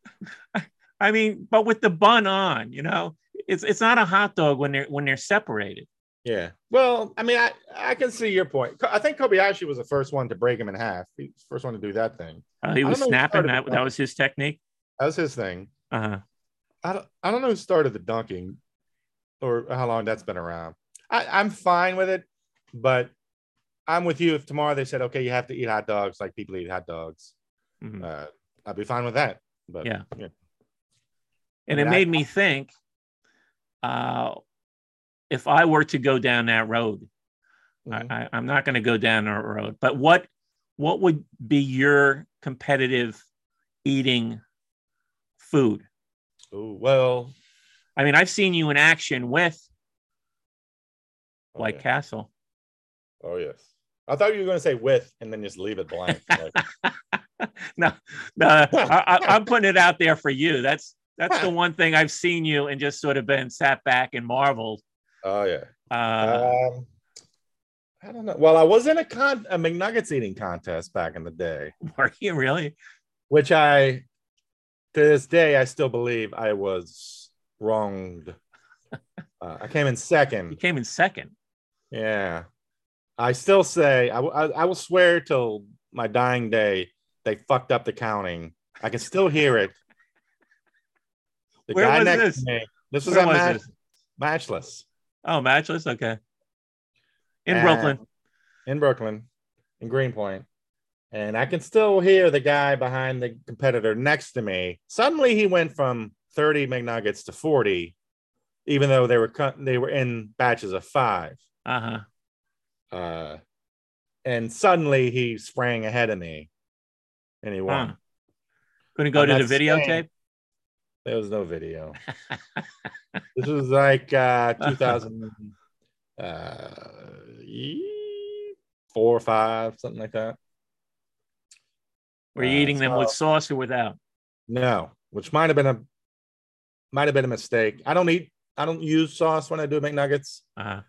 A: I mean, but with the bun on, you know, it's it's not a hot dog when they're when they're separated.
B: Yeah. Well, I mean, I, I can see your point. I think Kobayashi was the first one to break him in half. He was the first one to do that thing.
A: Uh, he was
B: don't know who
A: snapping. That that was his technique.
B: That was his thing.
A: Uh-huh.
B: I don't, I don't know who started the dunking or how long that's been around. I, I'm fine with it, but I'm with you. If tomorrow they said, okay, you have to eat hot dogs like people eat hot dogs,
A: Mhm.
B: uh, I'd be fine with that. But
A: Yeah.
B: yeah.
A: And
B: I
A: it
B: mean, I-
A: made me think uh, if I were to go down that road,
B: Mhm.
A: I, I, I'm not going to go down that road, but what what would be your competitive eating food?
B: Ooh, well,
A: I mean, I've seen you in action with
B: oh,
A: White
B: yeah.
A: Castle.
B: Oh yes. I thought you were going to say with and then just leave it blank. Like,
A: no, no, I, I, I'm putting it out there for you. That's that's the one thing I've seen you and just sort of been sat back and marveled.
B: oh yeah.
A: Uh,
B: um, I don't know. Well, I was in a con a McNuggets eating contest back in the day,
A: were you really?
B: which I to this day I still believe I was wronged. Uh, I came in second.
A: You came in second.
B: Yeah, I still say I, will- I, I will swear till my dying day they fucked up the counting. I can still hear it. The
A: Where
B: guy
A: was
B: next
A: this?
B: to me. This was
A: Where was
B: match,
A: this?
B: Matchless.
A: Oh, matchless. Okay. In
B: And-
A: Brooklyn.
B: in Brooklyn, in Greenpoint, and I can still hear the guy behind the competitor next to me. Suddenly, he went from 30 McNuggets to 40, even though they were cut, they were in batches of five.
A: Uh huh.
B: Uh, and suddenly, he sprang ahead of me, and he won.
A: Huh. Couldn't go
B: I'm
A: to the
B: saying-
A: videotape.
B: There was no video. this was like uh, 2000, uh, four or five, something like that.
A: Were you
B: Uh,
A: eating them with sauce or without?
B: No, which might have been a might have been a mistake. I don't eat I don't use sauce when I do McNuggets.
A: Uh huh.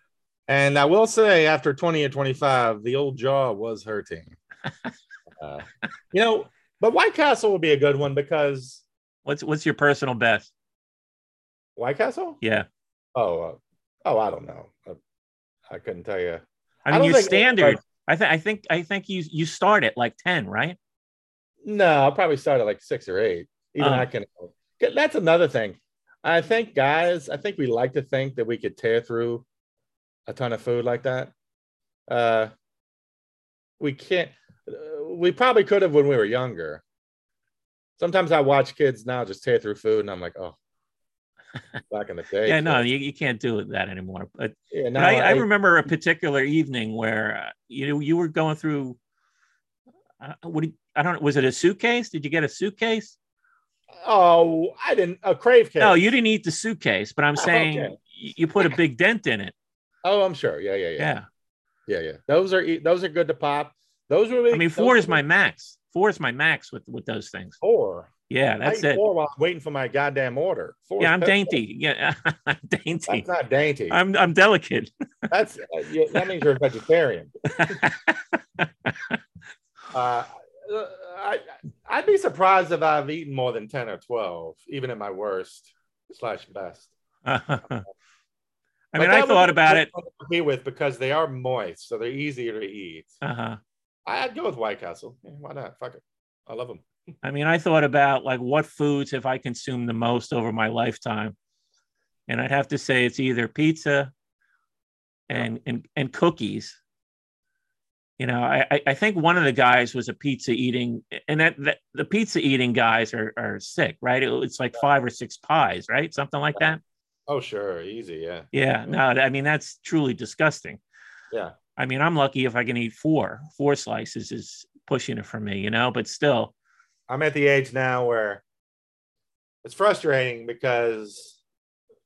B: And I will say after 20 or 25, the old jaw was hurting. uh, you know, but White Castle would be a good one because
A: What's what's your personal best?
B: White Castle?
A: Yeah.
B: Oh, uh, oh, I don't know. Uh, I couldn't tell you.
A: I
B: I
A: mean,
B: don't
A: your standard. I think I think I think you you start at like ten, right?
B: No, I'll probably start at like six or eight. Even. I can. That's another thing. I think, guys, I think we like to think that we could tear through a ton of food like that. Uh, we can't. Uh, we probably could have when we were younger. Sometimes I watch kids now just tear through food, and I'm like, oh, back in the day.
A: yeah, no, you, you can't do that anymore. But,
B: yeah,
A: but
B: no,
A: I, I remember a particular evening where uh, you know you were going through. Uh, what do you, I don't know. Was it a suitcase? Did you get a suitcase?
B: Oh, I didn't. A crave cake.
A: No, you didn't eat the suitcase, but I'm saying
B: okay.
A: you put a big dent in it.
B: Oh, I'm sure. Yeah, yeah, yeah,
A: Yeah.
B: yeah, yeah. Those are those are good to pop. Those were.
A: I mean, four is my max. Four is my max with with those things.
B: four.
A: Yeah, that's it.
B: Four while I'm waiting for my goddamn order. Four
A: Yeah, I'm dainty. Yeah, I'm dainty.
B: That's not dainty.
A: I'm I'm delicate.
B: That's uh, yeah, that means you're a vegetarian. Uh, I I'd be surprised if I've eaten more than ten or twelve, even at my worst slash best.
A: I mean, I thought about it.
B: to Be with because they are moist, so they're easier to eat.
A: Uh-huh.
B: I'd go with White Castle. Yeah, why not? Fuck it. I love them.
A: I mean, I thought about like what foods have I consumed the most over my lifetime, and I'd have to say it's either pizza and and and cookies. You know, I I- I think one of the guys was a pizza eating, and that, that the pizza eating guys are are sick, right? It- it's like five or six pies, right? Something like that.
B: Oh, sure, easy, yeah.
A: Yeah, no, I mean that's truly disgusting.
B: Yeah.
A: I mean, I'm lucky if I can eat four. Four slices is pushing it for me, you know. But still,
B: I'm at the age now where it's frustrating because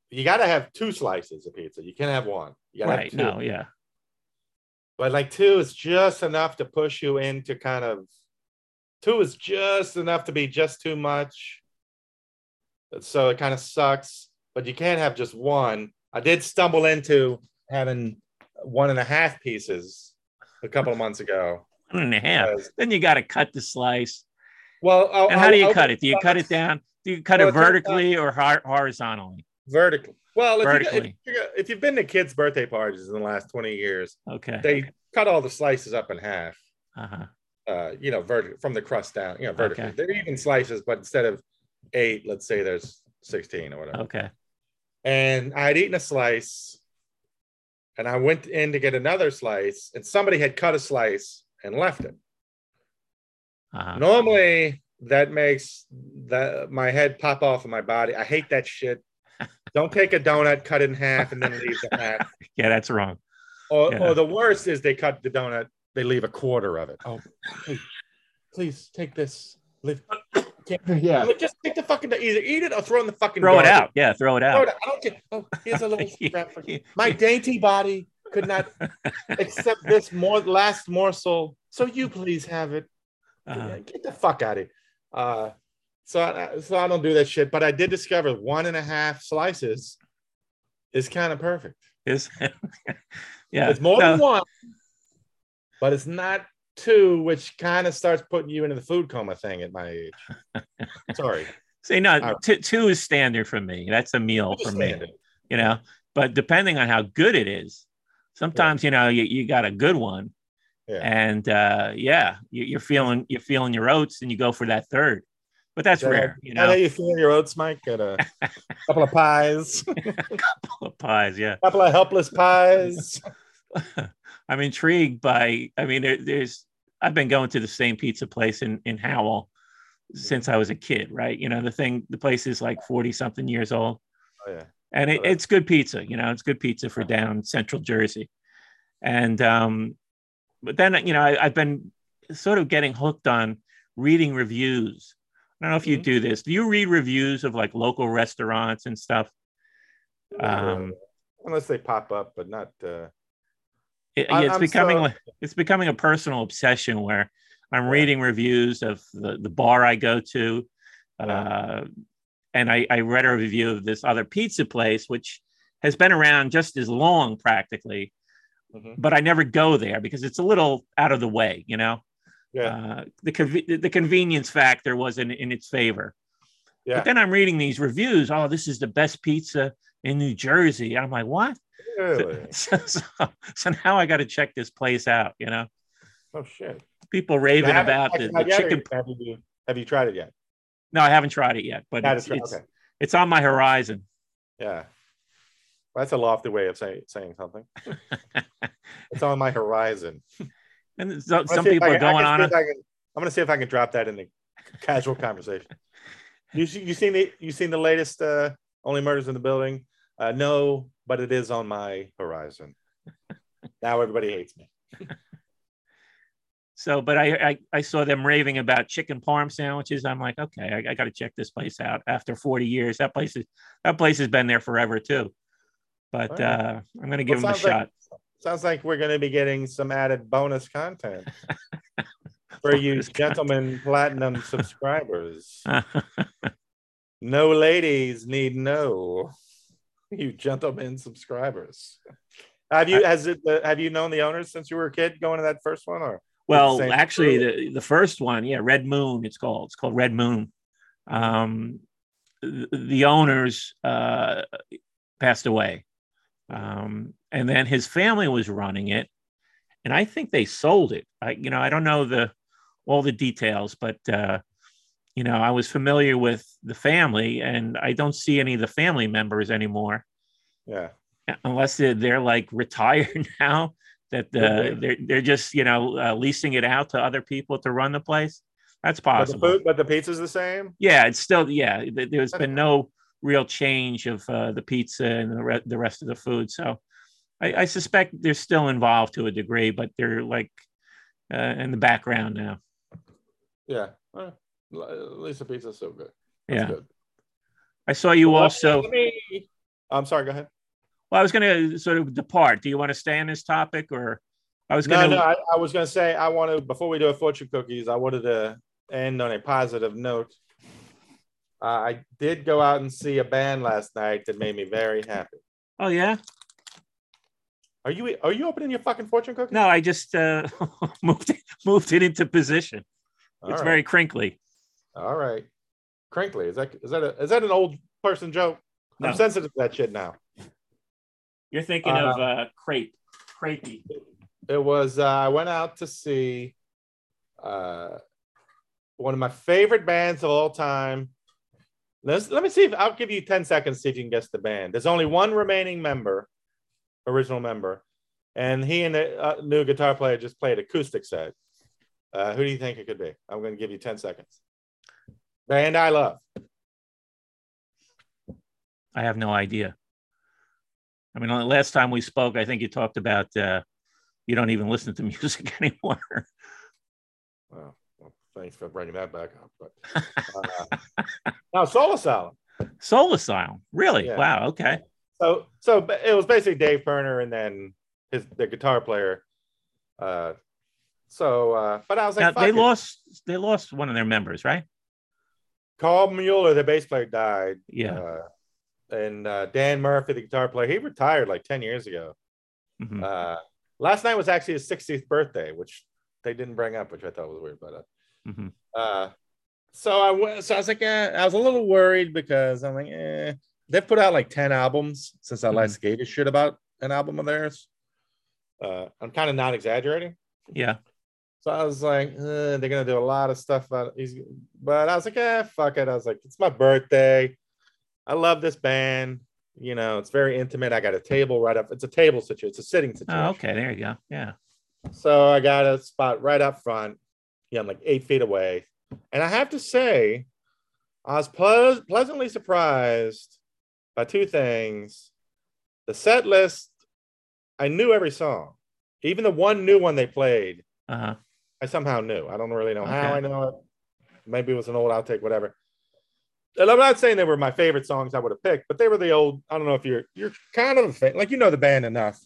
B: you got to have two slices of pizza. You can't have one. You gotta have
A: right?
B: two.
A: No, yeah,
B: But like two is just enough to push you into kind of two is just enough to be just too much. So it kind of sucks, but you can't have just one. I did stumble into having one and a half pieces a couple of months ago.
A: one and a half.
B: because-
A: Then you got to cut the slice.
B: Well, I'll-
A: And how do you
B: I'll-
A: cut it? Do you cut it down? Do you cut
B: Well,
A: it
B: out- uh,
A: vertically or horizontally?
B: Vertically? Well, if, you,
A: Vertically.
B: if, you, if you've been to kids' birthday parties in the last 20 years,
A: Okay.
B: they cut all the slices up in half.
A: uh-huh.
B: uh, you know, vertical from the crust down, you know, vertically.
A: Okay.
B: They're even slices, but instead of eight, let's say there's 16 or whatever.
A: Okay.
B: And I had eaten a slice and I went in to get another slice, and somebody had cut a slice and left it.
A: Uh-huh.
B: Normally, that makes that my head pop off of my body. I hate that shit. Don't take a donut, cut it in half, and then leave the half.
A: Yeah, that's wrong.
B: Or,
A: Yeah.
B: or the worst is they cut the donut, they leave a quarter of it. Oh, please, please take this. Leave.
C: Yeah.
B: I'm just take the fucking either eat it or throw it in the fucking
A: Throw it out. Yeah, throw it
B: Throw
A: out.
B: it out. I don't care. Oh, here's a little scrap. for- you. My dainty body could not accept this more last morsel, so you please have it.
A: Uh-huh.
B: Get the fuck out of it. Uh, so, I, so I don't do that shit. But I did discover one and a half slices is kind of perfect.
A: Is- yeah.
B: It's more
A: No,
B: than one, but it's not two, which kind of starts putting you into the food coma thing at my age. Sorry.
A: See, no,
B: right.
A: t- two is standard for me. That's a meal for me. You know but depending on how good it is sometimes you know you, you got a good one
B: Yeah.
A: and uh yeah you, you're feeling you're feeling your oats and you go for that third but that's
B: So,
A: rare you know
B: you feel your oats, Mike? Get a couple of pies, a
A: couple of pies yeah a
B: couple of helpless pies.
A: i'm intrigued by i mean there, there's i've been going to the same pizza place in in howell since i was a kid right you know the thing the place is like 40 something years old
B: Oh, yeah.
A: and it, it's good pizza you know it's good pizza for down central jersey and um but then you know I, i've been sort of getting hooked on reading reviews i don't know if you
B: Mhm.
A: do this do you read reviews of like local restaurants and stuff um
B: Unless they pop up, but not. Uh,
A: it-
B: I-
A: it's
B: I'm
A: becoming
B: so-
A: like it's becoming a personal obsession where i'm
B: Yeah.
A: reading reviews of the, the bar i go to uh, and I, I read a review of this other pizza place which has been around just as long practically
B: mhm.
A: but i never go there because it's a little out of the way you know
B: Yeah.
A: uh, the, conve- the convenience factor was in, in its favor
B: Yeah.
A: but then i'm reading these reviews oh this is the best pizza in new jersey i'm like what
B: Really?
A: so, so, so now I got to check this place out. You know,
B: Oh shit.
A: people raving about the, the
B: out yet, or
A: chicken.
B: Have you, have you tried it yet?
A: No, I haven't tried it yet, but it's,
B: it tried-
A: it's,
B: okay.
A: it's on my horizon.
B: Yeah. Well, that's a lofty way of say, saying something. it's on my horizon.
A: And so, some people are
B: can-
A: going on.
B: can- I'm gonna see if I can drop that in the casual conversation. You see, you seen the you seen the latest uh Only Murders in the Building? Uh no, but it is on my horizon. Now everybody hates me.
A: So, but I, I I saw them raving about chicken parm sandwiches. I'm like, okay, I, I got to check this place out. After 40 years, that place is that place has been there forever too. But
B: right.
A: uh, I'm going to give
B: Well,
A: them a
B: like-
A: shot.
B: Sounds like we're gonna be getting some added bonus content for you gentlemen platinum subscribers. No ladies need know. You gentlemen subscribers. Have you has it uh, have you known the owners since you were a kid going to that first one or
A: well,
B: same
A: actually, the the first one, yeah, Red Moon. It's called. It's called Red Moon. Um, the, the owners uh, passed away, um, and then his family was running it, and I think they sold it. I, you know, I don't know the all the details, but uh, you know, I was familiar with the family, and I don't see any of the family members anymore
B: yeah.
A: unless they're, they're like retired now that uh,
B: be.
A: they're they're just you know uh, leasing it out to other people to run the place. That's
B: But the
A: possible.
B: food, but the pizza's the same?
A: Yeah, it's still yeah. There's been no real change of uh, the pizza and the re- the rest of the food. So I, I suspect they're still involved to a degree, but they're like uh, in the background now.
B: Yeah. At least pizza's so good. That's
A: yeah,
B: good.
A: I saw you
B: Well,
A: also.
B: I'm sorry, go ahead.
A: Well, I was going to sort of depart. Do you want to stay on this topic, or I was going to?
B: no, I, I was gonna say I want to before we do a fortune cookies, I wanted to end on a positive note. Uh, I did go out and see a band last night that made me very happy.
A: Oh yeah.
B: Are you are you opening your fucking fortune cookie?
A: No, I just uh, moved it, moved it into position.
B: All
A: it's
B: right.
A: very crinkly.
B: all right. Crinkly, is that is that a is that an old person joke?
A: No.
B: I'm sensitive to that shit now.
A: You're thinking of uh, crepe, crepey.
B: It was uh, I went out to see uh, one of my favorite bands of all time. Let's, let me see if I'll give you 10 seconds to see if you can guess the band. There's only one remaining member, original member, and he and the uh, new guitar player just played acoustic set. Uh, who do you think it could be? I'm going to give you 10 seconds. Band I love.
A: I have no idea. I mean, the last time we spoke, I think you talked about uh, you don't even listen to music anymore.
B: Well, well, thanks for bringing that back up. But uh, now, Soul Asylum.
A: Soul Asylum, really?
B: Yeah.
A: Wow. Okay.
B: So so it was basically Dave Pirner and then his the guitar player. Uh so uh but I was like
A: Now, they
B: it.
A: lost. They lost one of their members, right?
B: Karl Mueller, the bass player, died.
A: Yeah.
B: Uh, and uh, Dan Murphy, the guitar player, he retired like 10 years ago.
A: Mhm.
B: Uh last night was actually his 60th birthday, which they didn't bring up, which I thought was weird. But uh,
A: Mhm.
B: uh so I went so I was like, eh, I was a little worried because I'm like, eh. They've put out like 10 albums since I last gave a shit about an album of theirs. Uh, I'm kind of not exaggerating.
A: Yeah.
B: So I was like, eh, they're gonna do a lot of stuff. About he's, but I was like, eh, fuck it. I was like, it's my birthday. I love this band. You know, it's very intimate. I got a table right up. It's a table situation. It's a sitting situation.
A: Oh, okay. There you go. Yeah.
B: So I got a spot right up front. Yeah, I'm like eight feet away. And I have to say, I was ple- pleasantly surprised by two things. The set list, I knew every song. Even the one new one they played,
A: Uh huh.
B: I somehow knew. I don't really know how I know it. Maybe it was an old outtake, whatever. And I'm not saying they were my favorite songs I would have picked, but they were the old. I don't know if you're you're kind of a fan, like you know the band enough.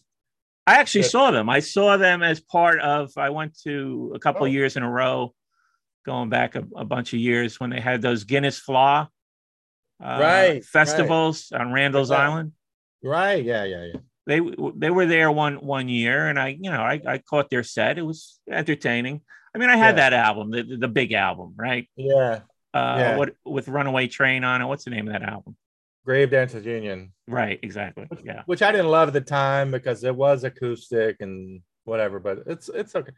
A: I actually saw them. I saw them as part of. I went to a couple
B: Oh.
A: of years in a row, going back a, a bunch of years when they had those Guinness Fleadh uh,
B: Right,
A: festivals on Randall's
B: Yeah.
A: Island.
B: Right? Yeah, yeah, yeah.
A: They they were there one one year, and I you know I, I caught their set. It was entertaining. I mean, I had
B: Yeah.
A: that album, the, the big album, right?
B: Yeah.
A: Uh,
B: Yeah.
A: What with Runaway Train on it? What's the name of that album?
B: Grave Dancers Union.
A: Right, exactly. Yeah.
B: which I didn't love at the time because it was acoustic and whatever, but it's it's okay.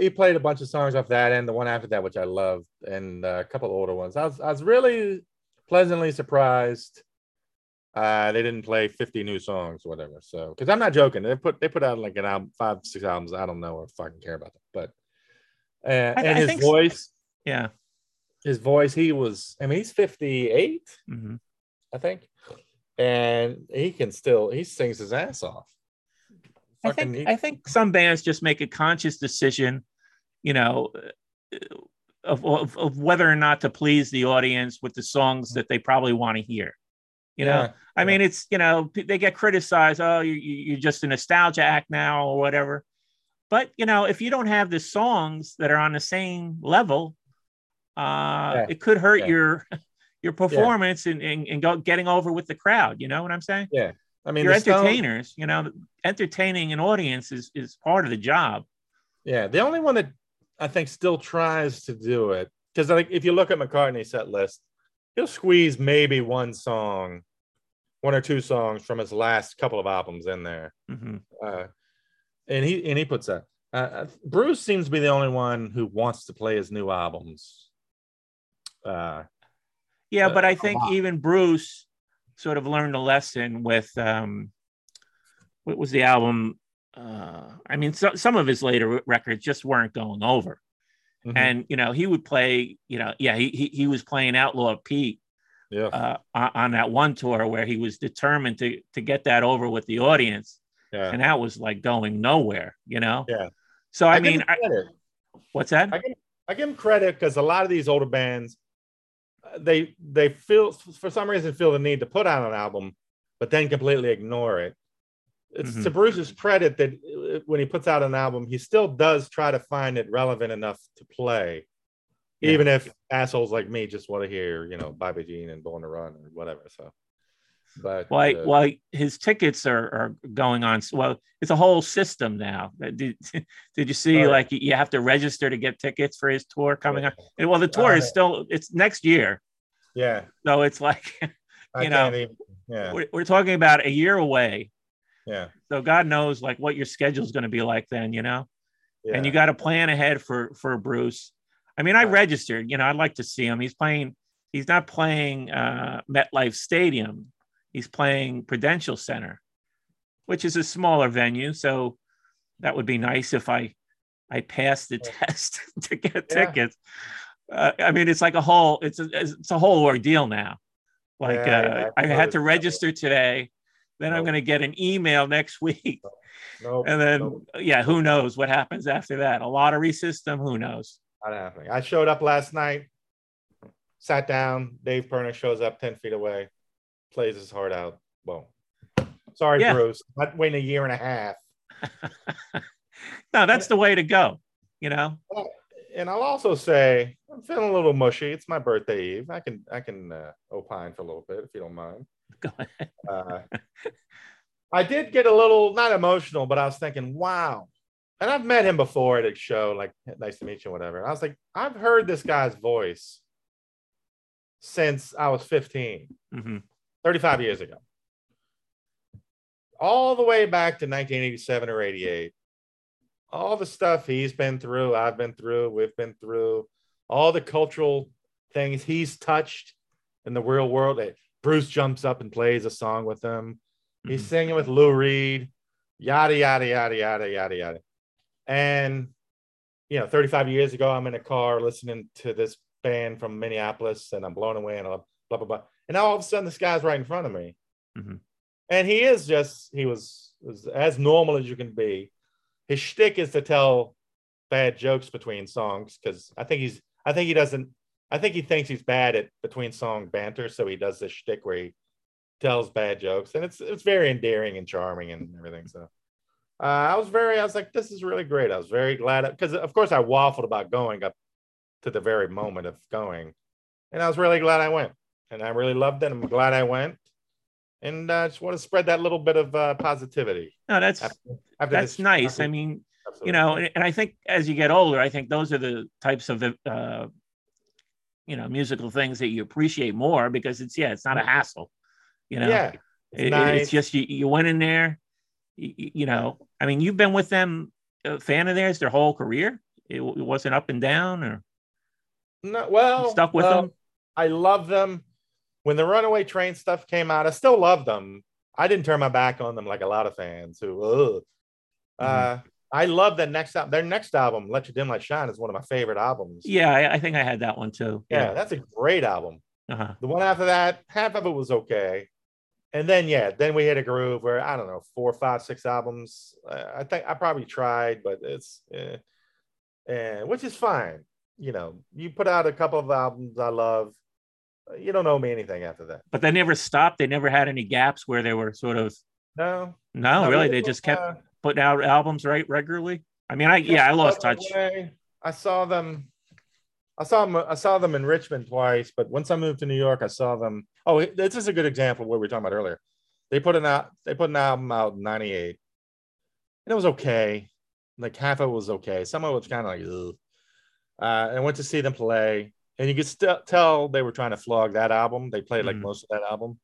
B: He played a bunch of songs off that and the one after that, which I loved, and uh, a couple older ones. I was I was really pleasantly surprised uh, they didn't play 50 new songs, whatever. So, because I'm not joking, they put they put out like an album, five, six albums. I don't know or fucking care about that, but uh,
A: I-
B: and
A: I
B: his voice,
A: Yeah.
B: his voice, he was. I mean, he's 58,
A: hmm
B: I think, and he can still he sings his ass off.
A: I think
B: he-
A: I think some bands just make a conscious decision, you know, uh, of, of, of whether or not to please the audience with the songs that they probably want to hear. You know,
B: Yeah,
A: I
B: yeah.
A: mean, it's you know they get criticized. Oh, you you- you're just a nostalgia act now or whatever. But you know, if you don't have the songs that are on the same level, uh,
B: Yeah.
A: it could hurt your your performance and, and and go getting over with the crowd. You know what I'm saying? Yeah.
B: I mean,
A: you're entertainers. You know, entertaining an audience is is part of the job.
B: Yeah, the only one that I think still tries to do it because like if you look at McCartney's set list, he'll squeeze maybe one song, one or two songs from his last couple of albums in there,
A: hmm
B: uh, and he and he puts that. Uh, uh, Bruce seems to be the only one who wants to play his new albums. Uh,
A: Yeah,
B: Uh,
A: but I think even Bruce sort of learned a lesson with um, what was the album? Uh, I mean, so, some of his later records just weren't going over,
B: mhm,
A: and you know he would play. You know, yeah, he he, he was playing Outlaw Pete
B: yeah,
A: uh, on, on that one tour where he was determined to to get that over with the audience,
B: yeah,
A: and that was like going nowhere. You know.
B: Yeah.
A: So I,
B: give
A: mean, I, what's that?
B: I give I give him credit because a lot of these older bands, uh, they they feel for some reason feel the need to put out an album, but then completely ignore it. It's to
A: Mhm.
B: Bruce's credit that uh, when he puts out an album, he still does try to find it relevant enough to play,
A: Yeah.
B: even if assholes like me just want to hear, you know, Bobby Jean and Born to Run or whatever. So, but
A: Why?
B: uh,
A: Why his tickets are, are going on? Well, it's a whole system now. Did, did you see?
B: Yeah.
A: Like you have to register to get tickets for his tour coming up. And, well, the tour
B: Oh,
A: is still it's next year,
B: yeah,
A: so it's like
B: I
A: You know,
B: even, yeah,
A: we're, we're talking about a year away.
B: Yeah,
A: So God knows like what your schedule is going to be like then, you know.
B: yeah.
A: And you got to plan ahead for for Bruce. I mean, I registered. You know, I'd like to see him. He's playing. He's not playing uh, MetLife Stadium. He's playing Prudential Center, which is a smaller venue. So that would be nice if I I passed the test to get
B: Yeah.
A: tickets. Uh, I mean, it's like a whole. It's a it's a whole ordeal now. Like
B: Yeah,
A: uh, I had to register today. Then I'm going to get an email next week. And then, yeah, who knows what happens after that? A lottery system, who knows?
B: Not happening. I showed up last night, sat down. Dave Pirner shows up 10 feet away, plays his heart out. Well, sorry,
A: Yeah.
B: Bruce. Not waiting a year and a half.
A: no, that's the way to go. You know,
B: And I'll also say I'm feeling a little mushy. It's my birthday eve. I can I can uh, opine for a little bit if you don't mind.
A: Go ahead.
B: Uh, I did get a little not emotional, but I was thinking, wow. And I've met him before at a show, like nice to meet you, whatever. And I was like, I've heard this guy's voice since I was 15.
A: hmm
B: 35 years ago. All the way back to 1987 or 88. All the stuff he's been through, I've been through, we've been through, all the cultural things he's touched in the real world. Bruce jumps up and plays a song with them. He's
A: Mhm.
B: singing with Lou Reed, yada, yada, yada, yada, yada, yada. And, you know, 35 years ago, I'm in a car listening to this band from Minneapolis and I'm blown away and blah, blah, blah. blah. And now all of a sudden, this guy's right in front of me.
A: Mhm.
B: And he is just, he was, was as normal as you can be. His shtick is to tell bad jokes between songs because I think he's, I think he doesn't, I think he thinks he's bad at between song banter. So he does this shtick where he tells bad jokes and it's, it's very endearing and charming and everything. So uh, I was very, I was like, this is really great. I was very glad because, of course, I waffled about going up to the very moment of going. And I was really glad I went. And I really loved it. I'm glad I went. And I uh, just want to spread that little bit of uh, positivity.
A: No, that's
B: After, after
A: that's nice.
B: after-
A: I mean,
B: absolutely.
A: you know, and, and I think as you get older, I think those are the types of uh, you know musical things that you appreciate more because it's yeah, it's not a hassle. You know,
B: yeah.
A: It- it-
B: nice.
A: it's just you, you went in there. You, you know, I mean, you've been with them, a fan of theirs, their whole career. It, it wasn't up and down, or
B: No, well,
A: stuck with
B: well,
A: them.
B: I love them. when the Runaway Train stuff came out, I still loved them. I didn't turn my back on them like a lot of fans who. Ugh. Uh,
A: Mm-hmm.
B: I love that next album. Their next album, "Let Your Dim Light Shine," is one of my favorite albums.
A: Yeah, I, I think I had that one too.
B: yeah, that's a great album.
A: Uh-huh.
B: The one after that, half of it was okay, and then yeah, then we hit a groove where I don't know, four, five, six albums. Uh, I think I probably tried, but it's, eh, eh, which is fine. You know, you put out a couple of albums I love. You don't owe me anything after that.
A: But they never stopped. They never had any gaps where they were sort of
B: No,
A: no,
B: No,
A: really.
B: it
A: They just kept
B: uh,
A: putting out albums right regularly. I mean, I yeah, I lost touch.
B: I saw them. I saw them. I saw them in Richmond twice, but once I moved to New York, I saw them. Oh, this is a good example of what we were talking about earlier. They put an out. They put an album out in '98, and it was okay. Like half of it was okay. Some of it was kind of like, Ugh. Uh, and I went to see them play, and you could still tell they were trying to flog that album. They played like
A: Mhm.
B: most of that album,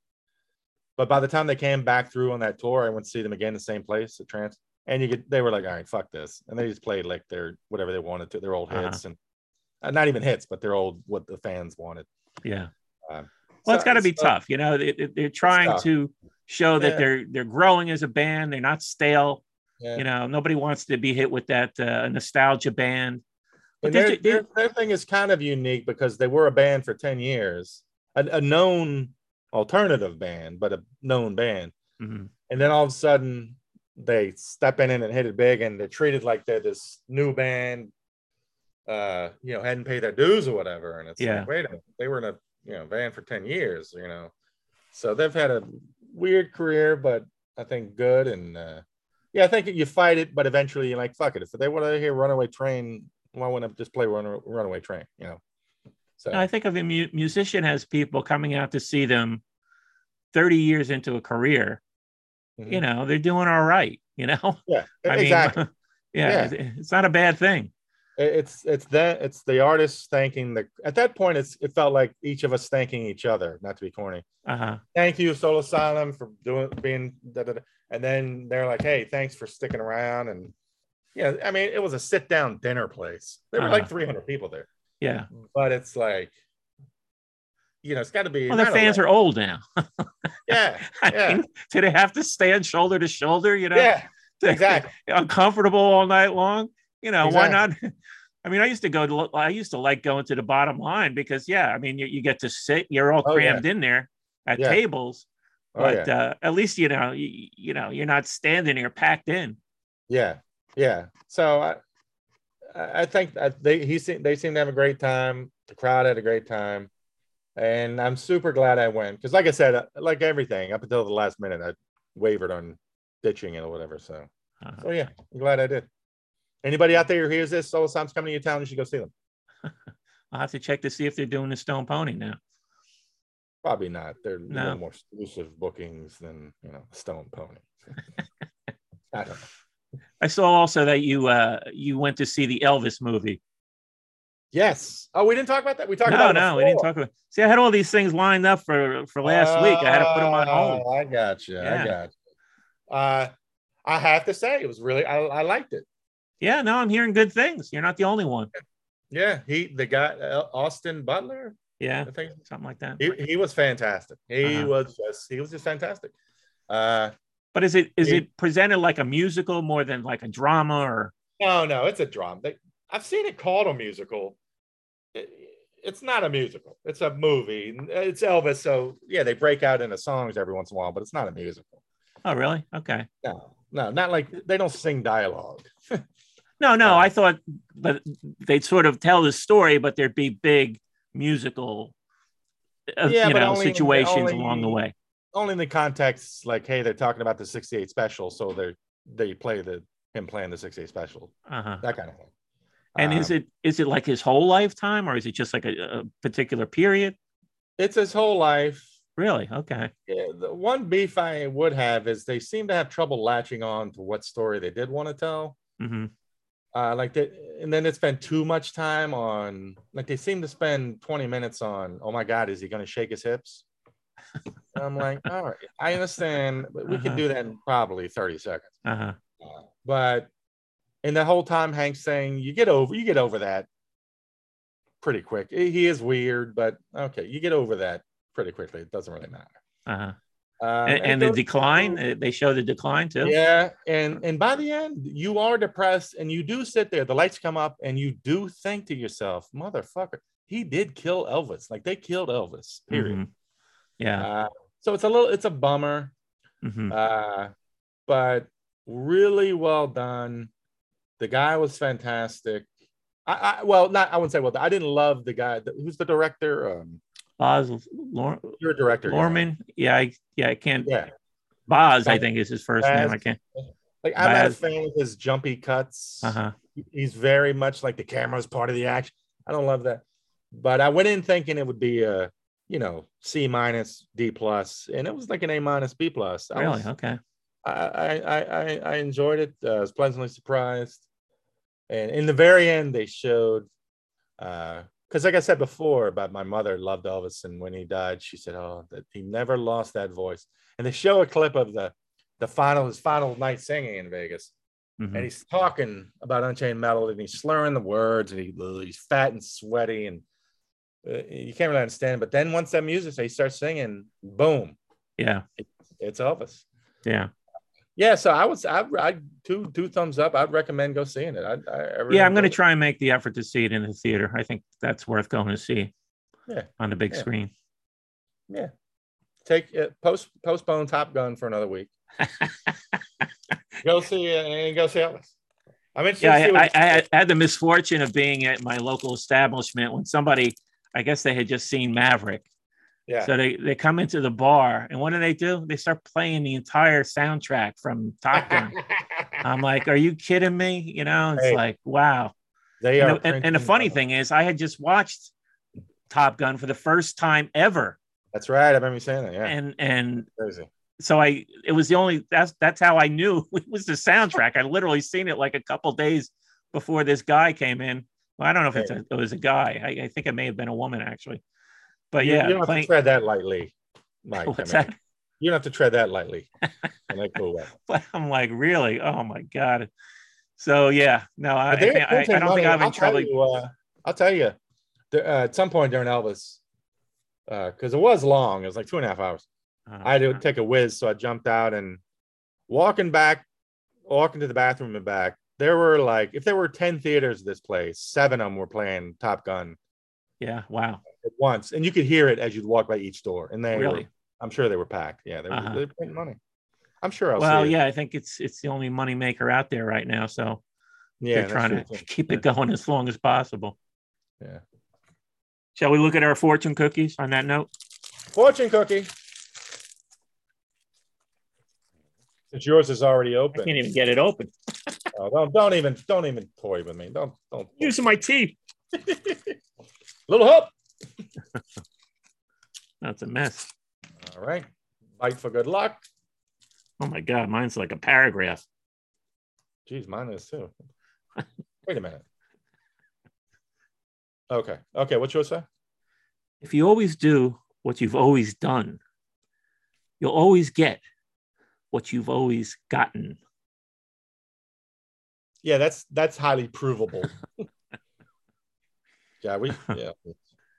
B: but by the time they came back through on that tour, I went to see them again in the same place at Trance and you could they were like all right fuck this and they just played like their whatever they wanted to their old
A: Uh-huh.
B: hits and uh, not even hits but their old what the fans wanted
A: Yeah.
B: um,
A: Well, it's got to be
B: so-
A: tough. You know, they, they're trying to show that
B: Yeah.
A: they're they're growing as a band. They're not stale.
B: yeah.
A: You know, nobody wants to be hit with that uh, nostalgia band. But
B: their, their, their thing is kind of unique because they were a band for 10 years a, a known alternative band but a known band
A: Mhm.
B: and then all of a sudden they step in and hit it big and they're treated like they're this new band uh you know hadn't paid their dues or whatever and it's
A: Yeah.
B: like wait a minute they were in a you know band for 10 years you know so they've had a weird career but i think good and uh yeah i think you fight it but eventually you're like fuck it if they want to hear runaway train why wouldn't I just play Run, runaway train you know so
A: I think of a mu- musician as people coming out to see them 30 years into a career.
B: Mhm.
A: You know, they're doing all right. You know,
B: yeah
A: I
B: exactly
A: mean, yeah,
B: Yeah.
A: It's, not a bad thing.
B: It's it's that it's the artist thanking the at that point it's it felt like each of us thanking each other not to be corny
A: Uh huh.
B: thank you soul asylum for doing being da, da, da. and then they're like hey thanks for sticking around and yeah i mean it was a sit down dinner place there were like
A: Uh-huh.
B: 300 people there
A: Yeah.
B: but it's like you know it's got to be
A: Well, their fans are old now.
B: yeah Yeah.
A: mean, do they have to stand shoulder to shoulder? You know,
B: yeah exactly
A: uncomfortable all night long. You know, why not? I mean, I used to go to, I used to like going to the bottom line because, yeah, I mean, you, you get to sit, you're all
B: Oh, yeah.
A: crammed in there at
B: Yeah.
A: tables,
B: oh,
A: but
B: yeah.
A: uh, at least, you know, you, you know, you're not standing you're packed in.
B: Yeah, yeah. So I, I I think that they he seem they seem to have a great time. The crowd had a great time, and I'm super glad I went because, like I said, uh, like everything up until the last minute, I wavered on ditching it or whatever. So,
A: Uh,
B: so yeah, I'm glad I did. Anybody out there who hears this, Soul Asylum's coming to your town, you should go see them.
A: I'll have to check to see if they're doing the Stone Pony now.
B: Probably not. They're
A: No.
B: more exclusive bookings than you know Stone Pony. I don't know.
A: I saw also that you uh you went to see the Elvis movie.
B: Yes. Oh, we didn't talk about that. We talked
A: No,
B: about it
A: no, we didn't talk about. It. See, I had all these things lined up for for last week. I had to put them on hold.
B: Oh, I got you.
A: Yeah.
B: I got you. Uh, I have to say, it was really. I, I liked it.
A: Yeah, no, I'm hearing good things. You're not the only one.
B: Yeah, he the guy uh, Austin Butler.
A: Yeah,
B: I think
A: something like that.
B: he, he was fantastic. He
A: Uh-huh.
B: was just he was just fantastic. Uh,
A: But is it is
B: He-
A: it presented like a musical more than like a drama or?
B: no, no, it's a drama. They, I've seen it called a musical. It- it's not a musical. It's a movie. It's Elvis, so yeah, they break out into songs every once in a while, but it's not a musical.
A: Oh, really? Okay.
B: No, no, not like they don't sing dialogue.
A: No, no, I thought, but they'd sort of tell the story, but there'd be big musical, uh,
B: Yeah,
A: you know,
B: only-
A: situations
B: only-
A: along the way.
B: only in the context like hey they're talking about the 68 special so they they play the him playing the 68 special
A: Uh-huh.
B: that kind of thing
A: And is
B: Um,
A: it is it like his whole lifetime, or is it just like a, a particular period?
B: it's his whole life
A: Really? Okay.
B: yeah, the one beef i would have is they seem to have trouble latching on to what story they did want to tell
A: Mm-hmm.
B: uh like they and then they spend too much time on like they seem to spend 20 minutes on oh my god is he going to shake his hips i'm like all right i understand but we
A: Uh-huh.
B: can do that in probably 30 seconds
A: Uh huh.
B: but and the whole time Hank's saying you get over you get over that pretty quick. He is weird, but okay, you get over that pretty quickly. It doesn't really matter.
A: Uh-huh.
B: Um,
A: And, and the decline, uh, they show the decline too.
B: Yeah, and and by the end, you are depressed, and you do sit there. The lights come up, and you do think to yourself, "Motherfucker, he did kill Elvis. Like they killed Elvis." Period.
A: Mhm. Yeah.
B: Uh, so it's a little, it's a bummer,
A: mhm.
B: uh, but really well done. The guy was fantastic. I, I well, not I wouldn't say well. I didn't love the guy. Who's the director? Um,
A: Boz Lor-
B: you're director.
A: Luhrmann. Yeah, I, yeah, I can't.
B: Yeah,
A: Boz, I think is his first
B: Baz.
A: name. I can't.
B: like I'm not a fan of his jumpy cuts.
A: Uh huh.
B: he's very much like the camera's part of the action. I don't love that, but I went in thinking it would be a you know C minus D plus, and it was like an A minus B plus. I
A: Really?
B: was-
A: Okay.
B: I, I I I- I enjoyed it. Uh, I was pleasantly surprised, and in the very end they showed, because like I said before about my mother loved Elvis, and when he died, she said, "Oh, that he never lost that voice." And they show a clip of the the final his final night singing in Vegas,
A: Mhm.
B: and he's talking about Unchained Melody, and he's slurring the words, and he, he's fat and sweaty, and uh, you can't really understand. But then once that music, he starts singing, boom,
A: Yeah.
B: it's Elvis.
A: Yeah.
B: Yeah, so I would, I, I two two thumbs up. I'd recommend go seeing it. I, I, really
A: Yeah. I'm going to try and make the effort to see it in the theater. I think that's worth going to see
B: Yeah.
A: on the big
B: Yeah.
A: screen.
B: Yeah, take it, post postpone Top Gun for another week. go see it and go see Elvis. I'm interested.
A: Yeah, I, I, I had the misfortune of being at my local establishment when somebody, I guess they had just seen Maverick.
B: Yeah.
A: So they, they come into the bar and what do they do? They start playing the entire soundtrack from Top Gun. I'm like, are you kidding me? You know, it's
B: Hey.
A: like, wow.
B: they
A: And
B: are.
A: the, and, and the funny thing is, I had just watched Top Gun for the first time ever.
B: That's right. I remember you saying that. Yeah,
A: And and
B: crazy.
A: so I it was the only that's that's how I knew it was the soundtrack. I literally seen it like a couple days before this guy came in. Well, I don't know if it's a, it was a guy. I, I think it may have been a woman actually. But yeah,
B: you don't have to tread that lightly, Mike. I mean,
A: that?
B: You don't have to tread that lightly. in cool.
A: But I'm like, really? Oh my god. So yeah, no, I, I,
B: But they're
A: think, I, don't think. I'm in trouble.
B: you, uh, I'll tell you, uh, at some point during Elvis, because it was long, it was like two and a half hours.
A: Uh,
B: I had to take a whiz, so I jumped out and walking back, walking to the bathroom and back. There were like, if there were ten theaters, this place, seven of them were playing Top Gun
A: yeah, wow,
B: at once, and you could hear it as you'd walk by each door. And they were,
A: really.
B: I'm sure they were packed. Yeah, they were,
A: Uh-huh.
B: they were printing money. I'm sure I'll
A: Well, yeah, I think it's it's the only money maker out there right now. So
B: yeah,
A: they're trying to keep it going as long as possible.
B: Yeah.
A: Shall we look at our fortune cookies on that note?
B: Fortune cookie. Since yours is already open.
A: I can't even get it open.
B: Oh, don't don't even don't even toy with me. Don't don't.
A: Using my teeth.
B: Little hope.
A: That's a mess.
B: All right. Bite for good luck.
A: Oh my god, mine's like a paragraph.
B: Geez, mine is too. Wait a minute. Okay. Okay. What's yours say?
A: If you always do what you've always done, you'll always get what you've always gotten.
B: Yeah, that's that's highly provable. yeah, we yeah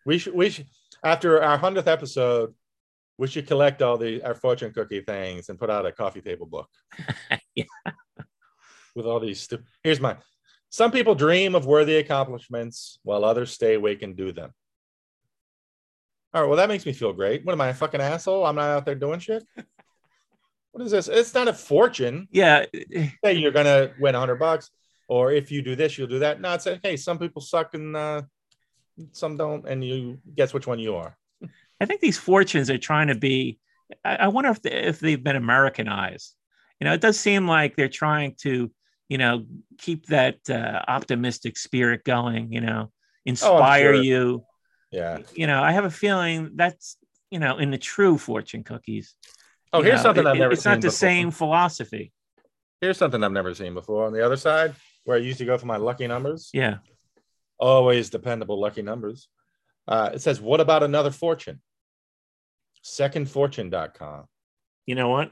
B: we should we should after our hundredth episode, we should collect all the our fortune cookie things and put out a coffee table book.
A: Yeah.
B: With all these stu- here's mine. Some people dream of worthy accomplishments while others stay awake and do them. All right, well, that makes me feel great. What am I, a fucking asshole? I'm not out there doing shit. What is this? It's not a fortune
A: Yeah,
B: hey, you're gonna win hundred bucks, or if you do this, you'll do that. No, it's like, hey, some people suck and uh, some don't, and you guess which one you are.
A: I think these fortunes are trying to be. I, I wonder if they, if they've been Americanized. You know, it does seem like they're trying to, you know, keep that uh, optimistic spirit going. You know, inspire
B: sure.
A: you.
B: Yeah.
A: You know, I have a feeling that's you know in the true fortune cookies.
B: Oh, here's
A: know,
B: something
A: it-
B: I've never
A: It's not the
B: before.
A: same philosophy.
B: Here's something I've never seen before. On the other side, where I used to go for my lucky numbers,
A: Yeah.
B: Always dependable lucky numbers. Uh, it says, "What about another fortune?" Secondfortune.com.
A: You know what?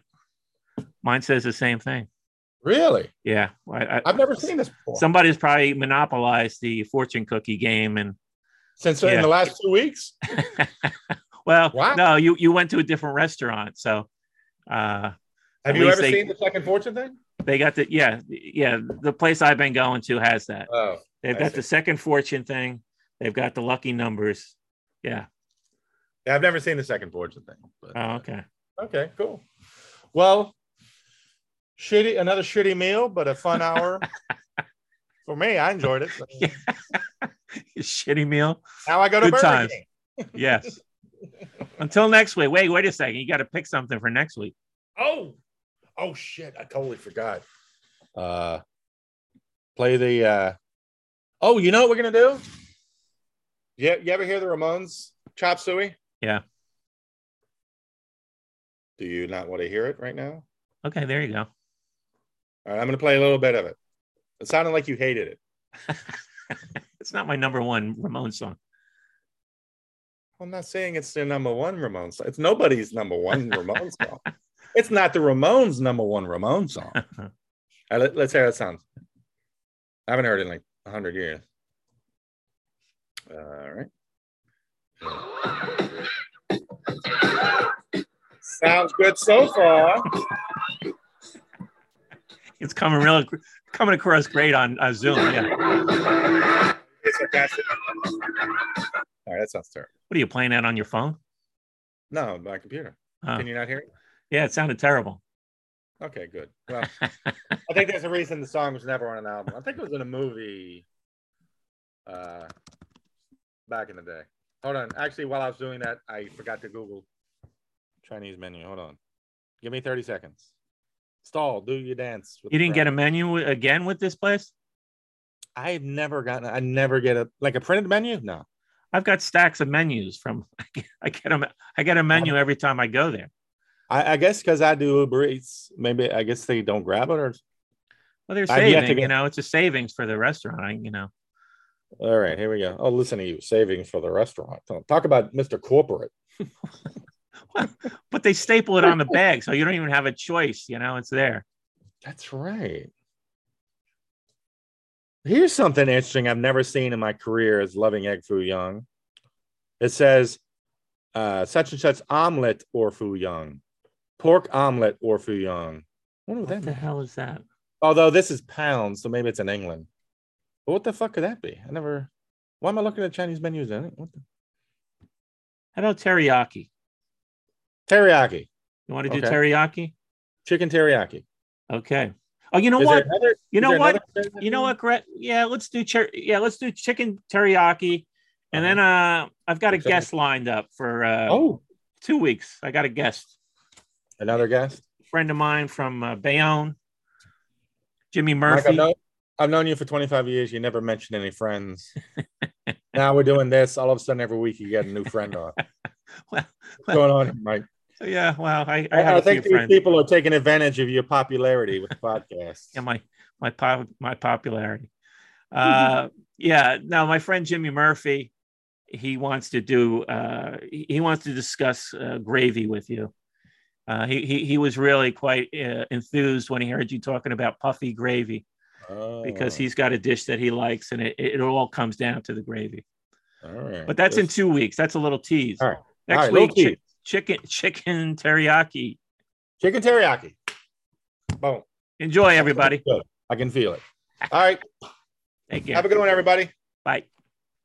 A: Mine says the same thing.
B: Really?
A: Yeah. I,
B: I've never seen this before.
A: Somebody's probably monopolized the fortune cookie game and
B: Since
A: Yeah.
B: in the last two weeks.
A: Well,
B: Wow.
A: no, you you went to a different restaurant, so uh,
B: Have you ever
A: they-
B: seen the second fortune thing?
A: They got the yeah yeah the place I've been going to has that.
B: Oh,
A: They've
B: I
A: got
B: see.
A: the second fortune thing. They've got the lucky numbers. Yeah.
B: yeah, I've never seen the second fortune thing. But,
A: Oh, okay.
B: Uh, okay, cool. Well, shitty, another shitty meal, but a fun hour for me. I enjoyed it.
A: Yeah. Shitty meal.
B: Now I go to
A: Good
B: Burger
A: times.
B: King.
A: Yes. Until next week. Wait, wait a second. You got to pick something for next week.
B: Oh, oh shit! I totally forgot. Uh, play the. uh Oh, you know what we're gonna do? Yeah, you ever hear the Ramones chop suey?
A: Yeah.
B: Do you not want to hear it right now?
A: Okay, there you go.
B: All right, I'm gonna play a little bit of it. It sounded like you hated it.
A: it's not my number one Ramones song.
B: I'm not saying it's their number one Ramones song. It's nobody's number one Ramones song. It's not the Ramones' number one Ramones song. All right, let, us hear how it sounds. I haven't heard it in like 100 years. All right. Sounds good so far.
A: It's coming real coming across great on uh, Zoom. Yeah.
B: It's. All right, that sounds terrible.
A: What are you playing that on your phone?
B: No, my computer.
A: Oh,
B: Can you not hear it?
A: Yeah, it sounded terrible.
B: Okay, good. Well, I think there's a reason the song was never on an album. I think it was in a movie uh, back in the day. Hold on. Actually, while I was doing that, I forgot to Google Chinese menu. Hold on. Give me 30 seconds. Stall, do your dance.
A: You didn't get a menu again with this place?
B: I've never gotten, I never get a, like a printed menu? No.
A: I've got stacks of menus from I get, I get them I get a menu every time I go there.
B: I, I guess because I do Uber Eats, maybe I guess they don't grab it or.
A: Well, they're
B: I've yet to
A: saving, you know, it's a savings for the restaurant, you know.
B: All right, here we go. Oh, listen to you, savings for the restaurant. Talk about Mr. Corporate.
A: But they staple it on the bag, so you don't even have a choice, you know, it's there.
B: That's right. Here's something interesting I've never seen in my career as loving egg foo young. It says uh, such and such omelet or foo young, pork omelet or foo young. What
A: the
B: means.
A: hell is that?
B: Although this is pounds, so maybe it's in England. But what the fuck could that be? I never. Why am I looking at Chinese menus? It? What the...
A: How about teriyaki?
B: Teriyaki,
A: You want to do
B: Okay.
A: teriyaki?
B: chicken teriyaki.
A: Okay. Oh, you know
B: Is
A: what?
B: another-
A: You know what? You know what, Gret? Yeah, let's do cher- yeah, let's do chicken teriyaki. And then uh I've got a guest lined up for uh
B: Oh,
A: two weeks. I got a guest,
B: another guest.
A: friend of mine from uh, Bayonne, Jimmy
B: Mike,
A: Murphy.
B: I've, known, I've known you for 25 years. You never mentioned any friends. now we're doing this. All of a sudden, every week you get a new friend on.
A: Well,
B: What's going on, here, Mike?
A: yeah, well, I, I
B: I,
A: have
B: I
A: a few
B: think people are taking advantage of your popularity with the podcast.
A: yeah, my my pop, my popularity. Uh, yeah, now my friend Jimmy Murphy, he wants to do. Uh, he, he wants to discuss uh, gravy with you. Uh, he, he he was really quite uh, enthused when he heard you talking about puffy gravy because
B: Oh,
A: he's got a dish that he likes, and it, it all comes down to the gravy.
B: all right.
A: But that's in two weeks. That's a little tease.
B: All right.
A: Next
B: All right,
A: week, chi- chicken chicken teriyaki.
B: chicken teriyaki. Boom.
A: Enjoy, everybody.
B: I can feel it. All right.
A: Thank you.
B: Have a good one, everybody.
A: Bye.